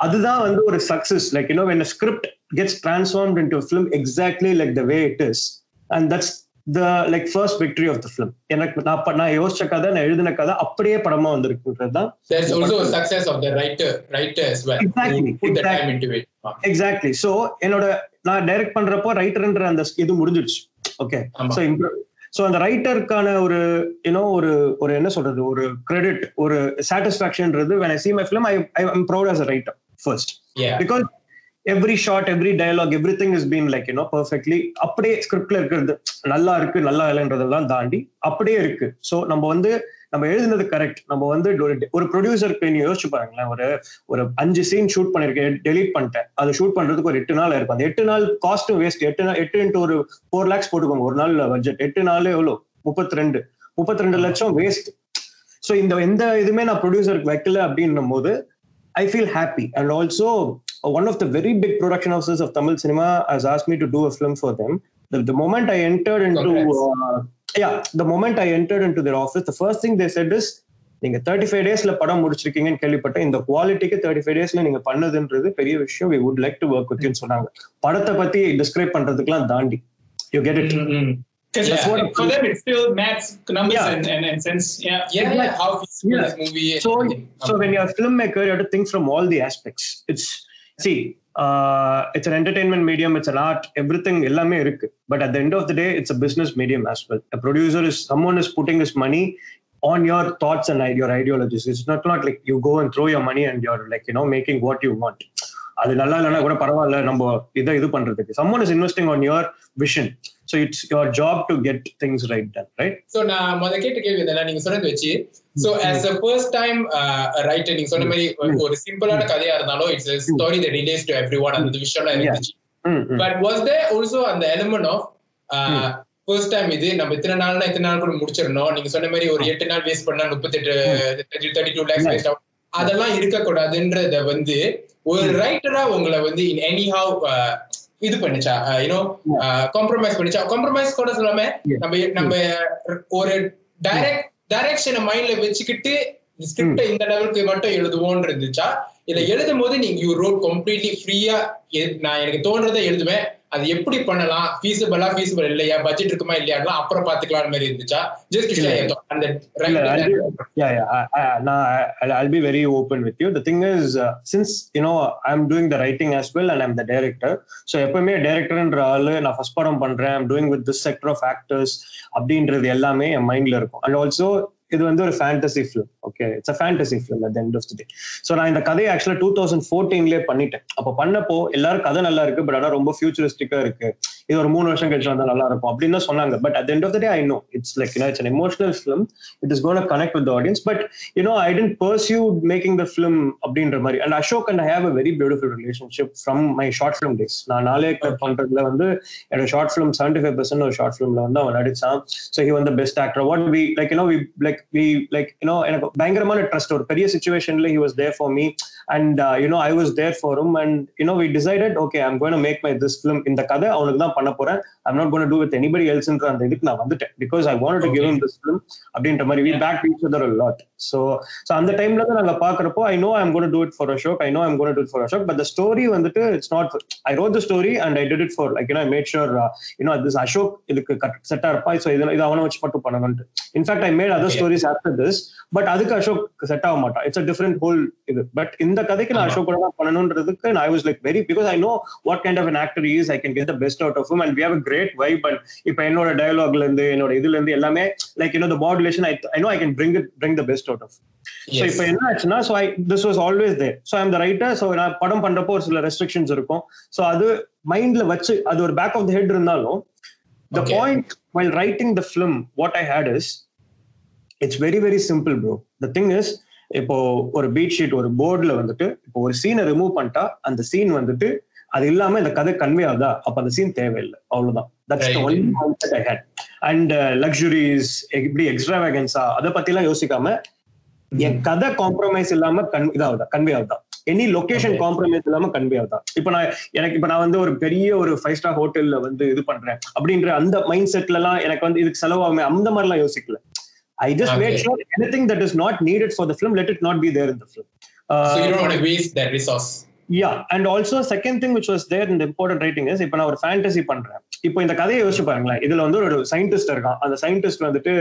அதுதான் வந்து ஒரு success like you know when a script gets transformed into a film exactly like the way it is and that's the like first victory of the film எனக்கு நான் நான் யோசிச்ச கதை நான் எழுதின கதை அப்படியே படமா வந்திருக்குன்றது தான் There's also a success of the writer, writer as well. Exactly, Who put the exactly. time into it. Ah, exactly so என்னோட நான் டைரக்ட் பண்றப்போ ரைட்டர்ன்ற அந்த இது முடிஞ்சிடுச்சு ஓகே. சோ சோ அந்த ரைட்டருக்கான ஒரு யூனோ ஒரு ஒரு என்ன சொல்றது ஒரு கிரெடிட் ஒரு when i see my film i i am proud as a writer first Yeah. because every shot every dialogue everything has been like you know perfectly அப்படியே ஸ்கிரிப்ட்ல இருக்கிறது நல்லா இருக்கு நல்லா இல்லைன்றதெல்லாம் தாண்டி அப்படியே இருக்கு சோ நம்ம வந்து நம்ம எழுதுனது கரெக்ட் நம்ம வந்து ஒரு ப்ரொடியூசருக்கு நீங்க யோசிச்சு பாருங்களேன். ஒரு ஒரு அஞ்சு சீன் ஷூட் பண்ணிருக்கேன் டெலீட் பண்ணிட்டேன். அதை ஷூட் பண்றதுக்கு ஒரு எட்டு நாள் இருக்கும் அந்த எட்டு நாள் காஸ்ட்டும் வேஸ்ட் எட்டு நாள் எட்டு இன்ட்டு ஒரு ஃபோர் லேக்ஸ் போட்டுக்கோங்க. ஒரு நாள் பட்ஜெட் எட்டு நாள் எவ்வளோ? முப்பத்தி ரெண்டு முப்பத்தி ரெண்டு லட்சம் வேஸ்ட் ஸோ இந்த எந்த இதுவுமே நான் ப்ரொடியூசருக்கு வைக்கல அப்படின்னும் போது I feel happy. And also, uh, one of the very big production houses of Tamil cinema has asked me to do a film for them. The, the moment I entered into, uh, yeah, the moment I entered into their office, the first thing they said is, நீங்க thirty five டேஸ்ல படம் முடிச்சிருக்கீங்கன்னு கேள்விப்பட்டேன் இந்த குவாலிட்டிக்கு thirty five டேஸ்ல நீங்க பண்ணதுன்றது பெரிய விஷயம் we would like to work வித்னு சொன்னாங்க படத்தை பத்தி டிஸ்கிரைப் பண்றதுக்குலாம் தாண்டி you get it Mm, mm. Because yeah, what- for them it's still maths, numbers, Yeah. and, and, and sense. Yeah. Yeah, yeah, how Yeah. movie so so when you're a filmmaker you have to think from all the aspects it's see it's an entertainment medium it's an art every thing எல்லாமே இருக்கு but at end of the day it's a business medium as well producer is some one is putting is money on your thoughts and your ideologies. It's not, not like you go and throw your money and you're like, you know, making what you want. அது நல்லா இல்லைன்னா கூட பரவாயில்ல நம்ம இதை இது பண்றதுக்கு someone is investing on your vision so it's your job to get things right done right? So நான் முத கேட்ட கேள்வி இதெல்லாம் நீங்க சொன்னது வச்சு so as a first time writer நீங்க சொன்ன மாதிரி ஒரு- சிம்பிளான கதையா இருந்தாலும் it's story that relates to every one அந்த விஷயம்லாம் இருந்துச்சு. பட் வாஸ் தே ஆல்சோ அந்த எலிமெண்ட் ஆஃப் ஃபர்ஸ்ட் டைம் இது நம்ம இத்தனை நாள்னா இத்தனை நாள் கூட முடிச்சிடணும். நீங்க சொன்ன மாதிரி ஒரு எட்டு நாள் வேஸ்ட் பண்ணா முப்பத்தெட்டு தேர்ட்டி டூ லேக்ஸ் வேஸ்ட் ஆகும். அதெல்லாம் இருக்கக்கூடாதுன்றத வந்து ஒரு ரைட்டரா உங்களை வந்து இன் எனி ஹவ் இது பண்ணுச்சா? யூனோ காம்ப்ரமைஸ் பண்ணிச்சா? காம்ப்ரமைஸ் கூட சொல்லாம. நம்ம நம்ம ஒரு டைரக்ட் டைரக்ஷனை மைண்ட்ல வச்சுக்கிட்டு ஸ்கிரிப்ட இந்த லெவலுக்கு மட்டும் எழுதுவோம்னு இருந்துச்சா? இல்ல எழுதும் போது நீங்க யூ ரோட் கம்ப்ளீட்லி ஃப்ரீயா நான் எனக்கு தோன்றதை எழுதுவேன். அது எப்படி பண்ணலாம்? ஃபீஸபிளா ஃபீஸபிள் இல்லையா? பட்ஜெட் இருக்குமா இல்லையா அப்புறம் பாத்துக்கலாம் மாதிரி இருந்துச்சா? ஜஸ்ட். அந்த I'll be very open with you. The thing is, uh, since you know I'm doing the writing as well, and I'm the director. So எப்பவுமே டைரக்டர்ன்ற ஆளு நான் ஃபர்ஸ்ட் படம் பண்றேன். I'm doing with this sector of actors அப்படின்றது எல்லாமே என் மைண்ட்ல இருக்கும். அண்ட் ஆல்சோ இது வந்து ஒரு fantasy film okay it's a fantasy film at end of the day so நான் இந்த கதையை ஆக்சுவலா டூ தௌசண்ட் ஃபோர்டீன்லேயே பண்ணிட்டேன். அப்போ பண்ணப்போ எல்லாரும் கதை நல்லா இருக்கு பட் ஆனால் ரொம்ப ஃபியூச்சரிஸ்டிக்கா இருக்கு. இது ஒரு மூணு வருஷம் கழிச்சு வந்தா நல்லா இருக்கும் அப்படின்னு தான் சொன்னாங்க. But at end of the day I know it's like you it's an emotional film it is gonna connect with audience but you know I tend pursue making the film அப்படின்ற மாதிரி. And Ashok and I have a very beautiful relationship from my short film days நான் நாளே பண்றதுல வந்து என்னோட short film seventy five percent ஒரு short ஃபிலிம்ல வந்து அவன் நடிச்சான். ஸோ ஹி வந்து best actor what we like you know we like we like you know எனக்கு பயங்கரமான ட்ரஸ்ட் ஒரு பெரிய சுச்சுவேஷன்ல he was there for me and you know I was there for him and you know we decided okay I'm going make my this film இந்த கதை அவனுக்கு தான் பண்ண போறேன். I'm not gonna do with anybody எல்ஸ்ன்ற அந்த இதுக்கு நான் வந்துட்டேன். Because I want to give him this film அப்படின்ற மாதிரி. We back each other lot so so அந்த டைம்ல தான் நாங்க பாக்குறப்போ I know I'm gonna do it for Ashok I know I'm gonna do it for Ashok but the story வந்துட்டு it's not I wrote the story and I did it for like you know I made sure you know this Ashok இதுக்கு செட்டா இருப்பா so இது இது அவனை வச்சு மட்டும் பண்ணணும்ட்டு in fact I made other Okay. Stories after this but அதுக்கு Ashok set ஆக மாட்டான். இட்ஸ் அ டிஃபரெண்ட் ஹோல் இது. பட் இந்த கதைக்கு நான். அசோக் கூட தான் பண்ணணுன்றதுக்கு I was like very because I know what kind of an actor he is I can get the best out of him and we have a great vibe and இப்போ என்னோட டயலாக்ல இருந்து என்னோட இதுல இருந்து எல்லாமே like you know the modulation I I know I can bring it bring the best out of. So இப்போ என்ன ஆச்சுன்னா so I this was always there so I'm the writer so நான் படம் பண்றப்போ ஒரு சில ரெஸ்ட்ரிக்ஷன்ஸ் இருக்கும். ஸோ அது மைண்ட்ல வச்சு அது ஒரு பேக் ஆஃப் த ஹெட் இருந்தாலும் the. Point while writing the film what I hate is it's very very simple bro the thing is இப்போ ஒரு பீட் ஷீட் ஒரு போர்டுல வந்துட்டு இப்போ ஒரு சீனை ரிமூவ் பண்ணிட்டா அந்த சீன் வந்துட்டு அது இல்லாம இந்த கதை கன்வே ஆகுதா? அப்ப அந்த சீன் தேவையில்லை. அவ்வளவுதான். That's. Only concept I hate and luxuries இப்படி எக்ஸ்ட்ராவேகன்ஸா அதை பத்தி எல்லாம் யோசிக்காம என் கதை காம்ப்ரமைஸ் இல்லாம கன் இதாகுதா? கன்வே ஆகுதா? Any location. காம்ப்ரமைஸ் இல்லாம கன்வே ஆகுதா? இப்ப நான் எனக்கு இப்ப நான் வந்து ஒரு பெரிய ஒரு ஃபைவ் ஸ்டார் ஹோட்டல்ல வந்து இது பண்றேன். அப்படின்ற அந்த மைண்ட் செட்ல எல்லாம் எனக்கு வந்து இதுக்கு செலவாகுமே அந்த மாதிரி எல்லாம் யோசிக்கல. I just made Okay. Sure anything that is not needed for the film let it not be there in the film so you don't want to waste that resource. Yeah and also second thing which was there இந்த important writing is இப்போ நான் ஒரு fantasy பண்றேன். இப்போ இந்த கதையை யோசிச்சு பாருங்களேன். இதுல வந்து ஒரு சயின்டிஸ்ட் இருக்கான். அந்த சயின்டிஸ்ட் வந்துட்டு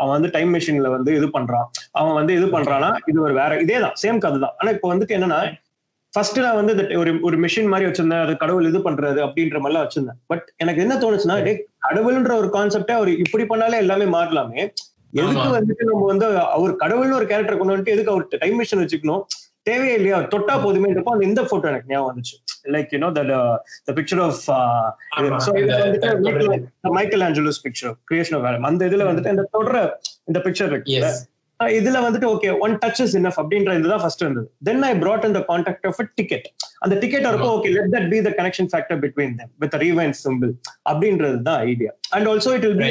அவன் வந்து டைம் மிஷின்ல வந்து இது பண்றான். அவன் வந்து இது பண்றான்னா இது ஒரு வேற இதே தான் சேம் கதை தான். ஆனா இப்போ வந்துட்டு என்னன்னா ஃபர்ஸ்ட் நான் வந்து ஒரு ஒரு மிஷின் மாதிரி வச்சிருந்தேன். அது கடவுள் இது பண்றது அப்படின்ற மாதிரிலாம் வச்சிருந்தேன். பட் எனக்கு என்ன தோணுச்சுன்னா கடவுள்ன்ற ஒரு கான்செப்டே அவர் இப்படி பண்ணாலே எல்லாமே மாறலாமே. எதுக்கு. வந்துட்டு நம்ம வந்து அவர் கடவுள்னு ஒரு கேரக்டர் கொண்டு வந்துட்டு எதுக்கு அவர் டைம் மிஷின் வச்சுக்கணும்? தேவையே இல்லையா? தொட்டா போதுமே அந்த இந்த போட்டோ எனக்கு ஞாபகம் வந்துச்சு. Like you know that the picture of Michelangelo's picture creation of அந்த இதுல வந்துட்டு இந்த தொடர இந்த பிக்சர் இருக்கு இதுல வந்துட்டு okay one touch is enough அப்படின்ற இதுதான் ஃபர்ஸ்ட் இருந்தது. Then I in the contact of a ticket. அந்த டிக்கெட் இருப்போ okay let that be the connection factor between them with rewind simple அப்படின்றது தான் idea and also it will be.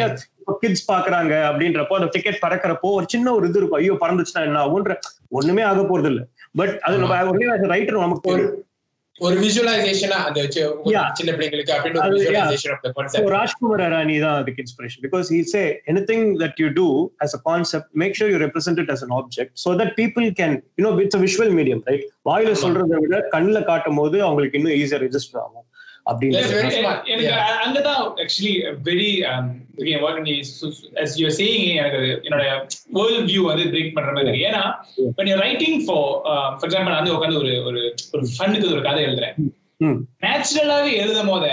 Kids பாக்குறாங்க அப்படின்றப்போ அந்த டிக்கெட் பறக்கறப்போ ஒரு சின்ன ஒரு இது இருக்கும் ஐயோ பறந்துச்சுன்னா என்ன ஆகுன்ற ஒண்ணுமே ஆக போறது இல்ல பட் அது நம்ம ரைட்டர் நமக்கு ஒரு. ஒரு விஜுவலைசேஷனா அந்த. சின்ன பிள்ளைங்களுக்கு அப்படின்னு கான்செப்ட் Rajkumar Arani தான் அதுக்கு inspiration because he say anything that you do as a concept, make sure you represent it as an object so that people can, you know, it's a visual medium, right? வாயில. சொல்றதை விட கண்ணுல காட்டும் போது அவங்களுக்கு இன்னும் ஈஸியா ரெஜிஸ்டர் ஆகும் என்னோட வேர்ல்ட் வியூ வந்து பிரேக் பண்ற மாதிரி ஏன்னா when you're writing for uh, for example நான் வந்து உட்காந்து ஒரு ஒரு ஒரு ஃபன்னுக்கு ஒரு கதை எழுதுறேன். நேச்சுரலாவே எழுதும் போத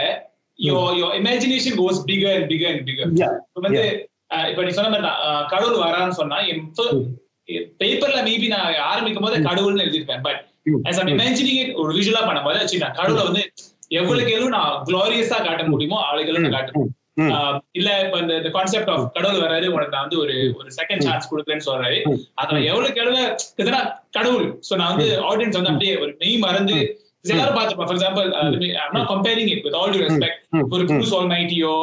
your your imagination goes bigger and bigger and bigger. Yeah. இப்ப வந்து அஹ், இப்ப நீ சொன்ன மாதிரி அஹ், கடவுள் வரான்னு சொன்னா பேப்பர்ல மேபி நான் ஆரம்பிக்கும் போது கடவுள்னு எழுதிருப்பேன் but hmm. as I'm imagining it ஒரு விஷுவலா பண்ணும்போது வச்சு நான் கடவுளை வந்து எவ்வளவுக்கு எவ்வளவு நான் குளோரியஸா காட்ட முடியுமோ அவளுக்கு நான். ஆஹ் இல்ல இப்ப இந்த கான்செப்ட் ஆஃப் கடவுள் வராரு உனக்கு நான் வந்து ஒரு ஒரு செகண்ட் சான்ஸ் கொடுக்குறேன்னு சொல்றாரு ம். அத எவ்வளவுக்கு எவ்வளவு கடவுள் சோ நான் வந்து ஆடியன்ஸ் வந்து அப்படியே ஒரு மெய் மறந்து எல்லாரும் பார்த்துப்போம் for example I'm not comparing it with all due respect hmm. ஒரு ம். ப்ரூஸ் ஆல் நைட்டியோ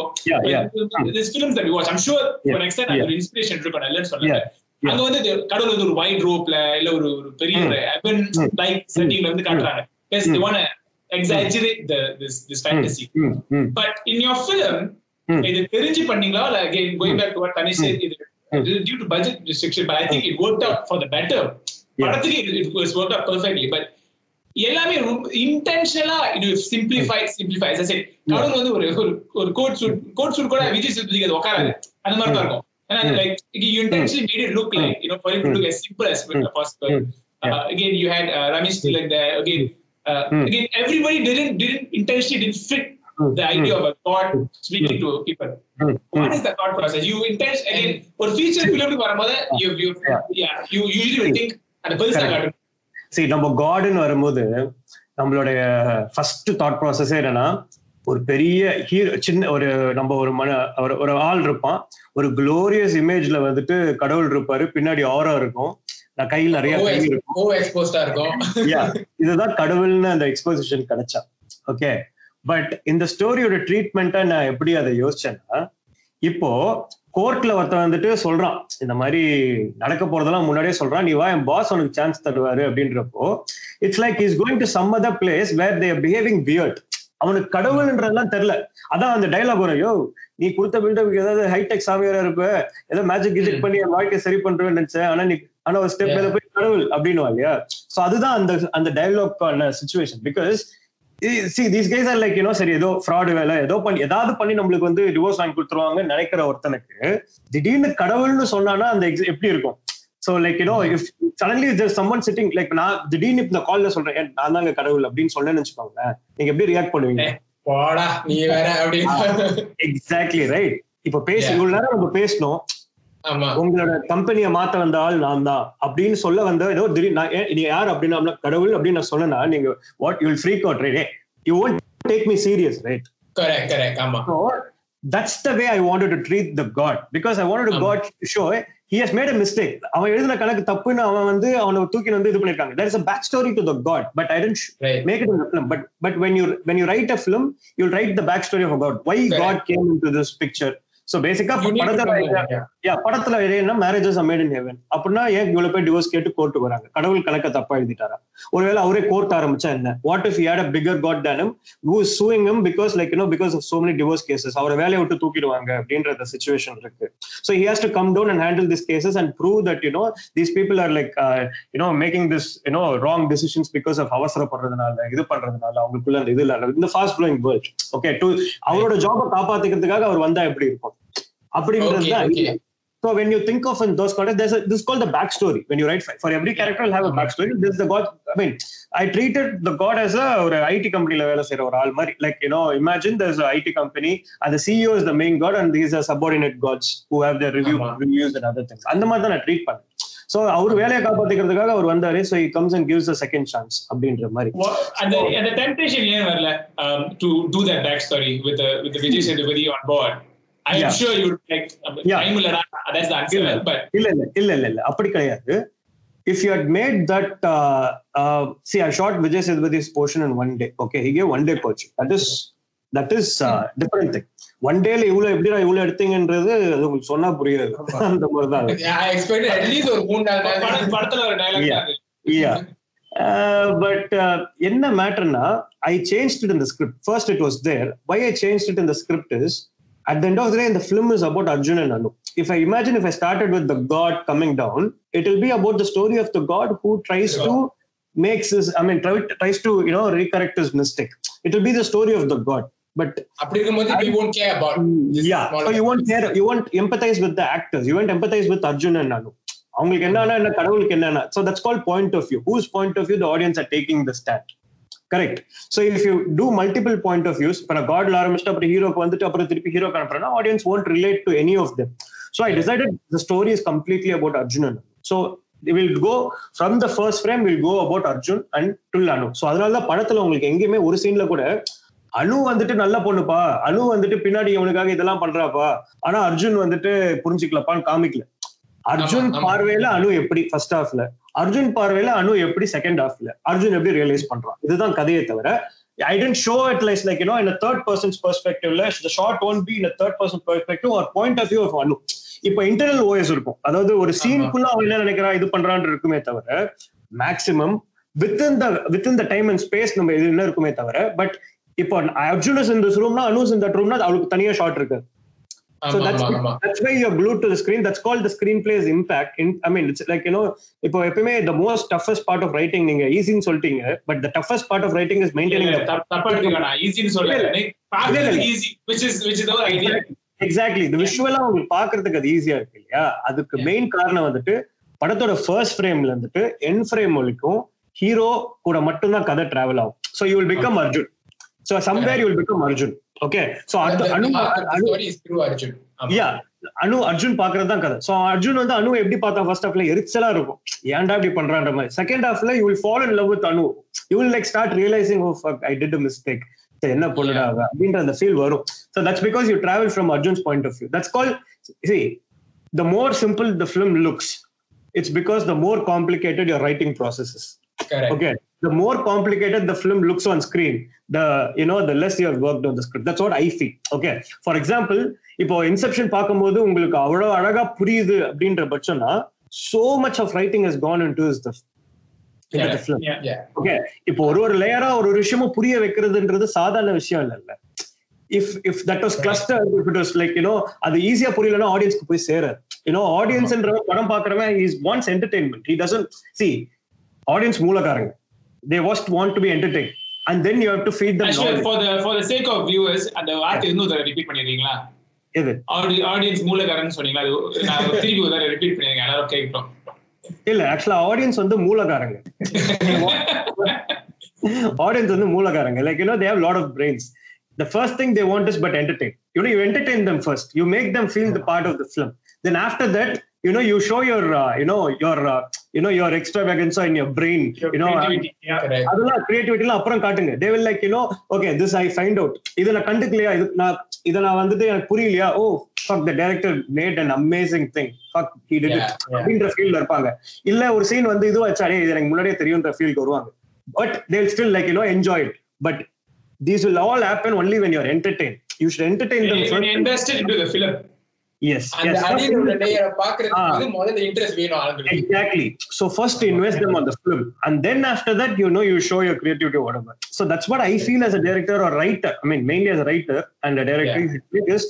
we watch I'm sure Yeah, for next time yeah. ஒரு இன்ஸ்பிரேஷன் இருக்கும் இல்லைன்னு சொல்லல. அங்க வந்து கடவுள் வந்து ஒரு ஒயிட் ரோப்ல இல்ல ஒரு ஒரு பெரிய. ஒரு ஹெவன். லைக் செட்டிங்ல வந்து காட்டுறாங்க yes they ம். Exaggerate the this this fantasy but in your film. இது தெரிஞ்சு பண்ணீங்களா இல்ல again going back to what Tanish said இது to budget restriction but I think it worked out for the better Yeah. படத்துக்கு it was worked out perfectly but எல்லாமே இன்டென்ஷனலா இது simplify simplify said கடவுள் வந்து ஒரு ஒரு கோட் சூட் கோட் சூட் கூட விஜய் சேதுபதிக்கு அது உட்காராது அந்த மாதிரி தான் இருக்கும் ஏன்னா Mm. like you intentionally made it look like you know for it to look as simple as possible Mm. Yeah. uh, again you had uh, uh, Mm. again everybody didn't didn't intentionally didn't fit Mm. the idea of a god speaking to people what is the thought process you intention again ஒரு feature film வரும்போது you you Yeah. you usually will think அந்த பெருசா. காட்டும் சரி நம்ம காடுன்னு வரும்போது நம்மளுடைய first thought ப்ராசஸே என்னன்னா ஒரு பெரிய ஹீரோ சின்ன ஒரு நம்ம ஒரு மன ஒரு ஒரு ஆள் இருப்பான் ஒரு குளோரியஸ் இமேஜ்ல வந்துட்டு கடவுள் இருப்பாரு பின்னாடி ஆரா இருக்கும் கையில் நிறைய கை இருக்கும். (laughs) இதுதான் கடவுள்னு அந்த எக்ஸ்போசிஷன் கிடைச்சா. ஓகே பட் இந்த ஸ்டோரியோட ட்ரீட்மெண்ட்டை நான் எப்படி அதை யோசிச்சேன்னா இப்போ கோர்ட்ல ஒருத்தன் வந்துட்டு சொல்றான் இந்த மாதிரி நடக்க போறதெல்லாம் முன்னாடியே சொல்றான். நீ வா என் பாஸ் உனக்கு சான்ஸ் தருவாரு. அப்படின்றப்போ it's like is going to some other place where they behaving beard அவனுக்கு கடவுள்ன்றதெல்லாம் தெரியல. அதான் அந்த டைலாக் வரும். யோ நீ கொடுத்த பில்டப்புக்கு ஏதாவது ஹைடெக் சாமியாரா இருப்ப. ஏதோ மேஜிக் கிஜிக் பண்ணி என் வாழ்க்கையை சரி பண்றேன்னு நினைச்சேன். ஆனா நீ ஆனா ஒரு ஸ்டெப் மேல போய் கடவுள் அப்படின்னு இல்லையா? சோ அதுதான் அந்த அந்த டைலாக்கான situation because see these guys are like you know சரி ஏதோ ஃப்ராடு வேலை ஏதோ பண்ணி ஏதாவது பண்ணி நம்மளுக்கு வந்து டிவோர்ஸ் வாங்கி கொடுத்துருவாங்கன்னு நினைக்கிற ஒருத்தனுக்கு திடீர்னு கடவுள்னு சொன்னானா அந்த எப்படி இருக்கும்? So like you know if suddenly just someone sitting like நான் திடீர்னு இந்த கால்ல சொல்றேன் "ஏன், நான் தாங்க கடவுள் அப்படின்னு சொன்னேன்னு வச்சுக்கோங்களேன் நீங்க எப்படி ரியாக்ட் பண்ணுவீங்க? போடா நீ வேற அப்படின்னு. எக்ஸாக்ட்லி ரைட் இப்ப பேசி. இவ்வளவு நேரம் நம்ம பேசணும் உங்களோட கம்பெனியை மாத்த வந்த ஆள் நான் தான் அப்படின்னு சொல்ல வந்த ஏதோ திடீர் நான் யார் அப்படின்னு கடவுள் அப்படின்னு நான் சொன்னேன்னா நீங்க what you'll freak out right you won't take me serious right correct correct ஆமா I wanted to treat the God because I wanted to ஆமா. God to show he has made a mistake. அவன் எழுதின கணக்கு தப்புன்னு அவன் வந்து அவனை தூக்கி வந்து இது பண்ணிருக்காங்க there is a back story to the God but I didn't sh- right make it in the film but but when you when you write a film you'll write the backstory of a God why Correct. God came into this yeah படத்துல என்ன? Marriages made in heaven அப்படின்னா ஏன் இவ்வளவு பேர் divorce கேட்டு கோர்ட்டுக்கு வராங்க? கடவுள் கணக்க தப்பா எழுதிட்டாரா? ஒருவேளை அவரே கோர்ட் ஆரம்பிச்சா என்ன? What if had a figure got then who suing him because like you know because of so many divorce cases அவரை வேலையை விட்டு தூக்கிடுவாங்க அப்படின்ற சுச்சுவேஷன் இருக்கு. So he has to come down and handle this cases and prove that you know these people are like you know making this you know wrong decisions because of அவசரப்படுறதுனால இது பண்றதுனால அவங்களுக்குள்ள அந்த இது இல்ல இந்த fast growing world okay to அவரோட ஜாபை காப்பாத்திக்கிறதுக்காக அவர் வந்தா எப்படி இருக்கும்? அப்படின்றது. So when you think of in those contexts, there's a, this is called the backstory. When you write for every character, will have a backstory. This is the god. I mean, I treated the god as a ஒரு IT companyல வேலை செய்யற ஒரு ஆள் மாதிரி. Like you know, imagine there's a IT company and the CEO is the main god and these are subordinate gods who have their review reviews and other things. அந்த மாதிரி தான் நான் ட்ரீட் பண்ணேன். ஸோ அவர் வேலையை காப்பாத்திக்கிறதுக்காக அவர் வந்தாரு so he comes and gives a second chance அப்படின்ற மாதிரி and the temptation ஏன் வரல um, to do that backstory with the with the Vijay Sethupathi on board. I am Yeah. sure you would like um, Yeah. time இல்லடா that's the answer. இல்ல. But இல்ல இல்ல இல்ல இல்ல இல்ல. அப்படி கிடையாது. That see I shot Vijay Sethupathi's portion in one day okay he gave one day portion that is that is different thing one டேல இவ்வளவு எப்படிடா இவ்வளவு எடுத்தீங்கன்றது அது உங்களுக்கு சொன்னா புரியாது. அந்த மாதிரி தான் ஐ எக்ஸ்பெக்ட் அட்லீஸ்ட் ஒரு மூணு நாலு பட- நாள். படத்துல ஒரு என்ன மேட்டர்னா I change it in the script first it was there why I change it in the script is at the end of the day the film is about arjun and anu if i imagine if i started with the god coming down it will be about the story of the god who tries to makes his i mean try, tries to you know recorrect his mistake it will be the story of the god but அப்படி இருக்கும்போது we won't care about this yeah small- so you won't care you won't empathize with the actors you won't empathize with arjun and nanu அவங்களுக்கு என்னன்னா என்ன கடவுளுக்கு என்னன்னா so that's called point of view whose point of view the audience are taking the stand Correct so if you do multiple point of views இப்போ நான் காட்ல ஆரம்பிச்சுட்டு அப்புறம் ஹீரோக்கு வந்துட்டு அப்புறம் திருப்பி hero அனுப்புறேன்னா audience won't relate to any of them so I decided the story is completely about Arjun so will go from the first frame will go about Arjun and till Anu so அதனால தான் படத்துல உங்களுக்கு எங்கேயுமே ஒரு சீன்ல கூட அனு வந்துட்டு நல்ல பொண்ணுப்பா அனு வந்துட்டு பின்னாடி இவனுக்காக இதெல்லாம் பண்றாப்பா ஆனா அர்ஜுன் வந்துட்டு புரிஞ்சுக்கலப்பான்னு காமிக்கல அர்ஜுன். பார்வையில அனு எப்படி ஃபர்ஸ்ட் ஹாஃப்ல அர்ஜுன் பார்வையில அனு எப்படி செகண்ட் ஹாஃப்ல அர்ஜுன் எப்படி ரியலைஸ் பண்றான்? இதுதான் கதையை தவிர I tend show it lies like you know in third person's பெர்ஸ்பெக்டிவ்ல the shot one be in third person perspective ஒரு point of view of Anu இப்போ இன்டர்னல் ஓஎஸ் இருக்கும். அதாவது ஒரு சீனுக்குள்ள அவன் என்ன நினைக்கிறான்? இது பண்றான்னு இருக்குமே தவிர maximum within the within the time and space நம்ம இது என்ன இருக்குமே தவிர பட் இப்போ அர்ஜுனஸ் இந்த ரூம்னா அனுஸ் இந்த ரூம்னா அவளுக்கு தனியா ஷார்ட் இருக்கு. So that's that's why you're glued to the screen. That's called the screenplay's impact. In, I mean, it's like you know, இப்போ எப்பவுமே the most toughest part of writing நீங்க ஈஸின்னு சொல்லிட்டீங்க but the toughest part of writing is maintaining இல்ல, the தப்பு- தப்பா எடுத்துக்க வேணாம். ஈஸின்னு சொல்லல. easy, which is- which is the idea. Exactly இந்த விஷுவலா உங்களுக்கு பாக்குறதுக்கு அது ஈஸியா இருக்கு இல்லையா அதுக்கு மெயின் காரணம் வந்துட்டு படத்தோட ஃபர்ஸ்ட் ஃப்ரேம்ல இருந்துட்டு என் ஃப்ரேம் வரைக்கும் ஹீரோ கூட மட்டும்தான் கதை டிராவல் ஆகும் so you will become Arjun so okay so Anu the arc of the Anu story is through Arjun. ஆமா. யா அனு அர்ஜுன் பாக்குறது தான் கதை. சோ அர்ஜுன் வந்து அனு எப்படி பார்த்தா ஃபர்ஸ்ட் ஹாஃப்ல எரிச்சலா இருக்கும். ஏன்டா இப்படி பண்றான்ற மாதிரி. செகண்ட் ஹாஃப்ல you will follow in love with Anu you will like start realising oh I did a mistake என்ன பண்ணுடா அப்படின்ற அந்த ஃபீல் வரும். So that's because you travel from Arjun's point of view that's call see the more simple the film looks it's because the more complicated your writing processes Correct. The more complicated the film looks on screen the you know the less you have worked on the script. That's what i feel. Okay. For example இப்போ Inception பார்க்கும்போது உங்களுக்கு அவ்வளவு அழகா புரியுது அப்படின்ற பட்சம்னா so much of writing has gone into this the, into the Yeah. film. Yeah. Yeah. Okay இப்போ ஒரு ஒரு லேயரா ஒரு ஒரு விஷயமும் புரிய வைக்கிறதுன்றது சாதாரண விஷயம் இல்ல if if that was cluster if it was like you know அது ஈஸியா புரியலன்னா ஆடியன்ஸ்க்கு போய் சேராது. யூனோ ஆடியன்ஸ்ன்ற படம் பாக்குறவன் is wants entertainment he doesn't see audience மூலக்காரங்க. They was want to be entertain and then you have to feed them Actually, for the for the sake of viewers, அந்த வார்த்தை இன்னும் தடவை repeat பண்ணிடுறீங்களா? Audi- audience மூலக்காரன்னு சொன்னீங்களா? அது நான் திருப்பி ஒரு தடவை repeat பண்ணிடுங்க. எல்லாரும் கேட்கட்டும். இல்ல ஆக்சுவலா ஆடியன்ஸ் வந்து மூலக்காரங்க ஆடியன்ஸ் வந்து மூலக்காரங்க like you know they have lot of brains the first thing they want is but entertain you know you entertain them first you make them feel the part of the film then after that you know you show your uh, you know your uh, you know your extravagance in your brain Your you know. அதெல்லாம் கிரியேட்டிவிட்டிலாம் அப்புறம் காட்டுங்க. They will like you know okay this I find out இதை நான் கண்டுக்கலையா? இது நான் இதை நான் வந்துட்டு எனக்கு புரியலையா? ஓ fuck the director made an amazing thing fuck he did it. அப்படின்ற ஃபீல்ல இருப்பாங்க. இல்ல ஒரு சீன் வந்து இது வச்சாலே இது எனக்கு முன்னாடியே தெரியும்ன்ற ஃபீல்க்கு வருவாங்க. But they still like you know enjoy it but these will all happen only when your entertain you should entertain them first invested into the film, yes அந்த அடியில் உள்ள லேயரை Ah. பாக்குறதுக்கு வந்து முதல்ல இன்ட்ரெஸ்ட் வேணும் ஆளுங்களுக்கு Exactly. So first invest them on the film, and then after that, you know, you show your creativity or whatever. So that's what I feel as a director or writer. I mean, mainly as a writer and a director, because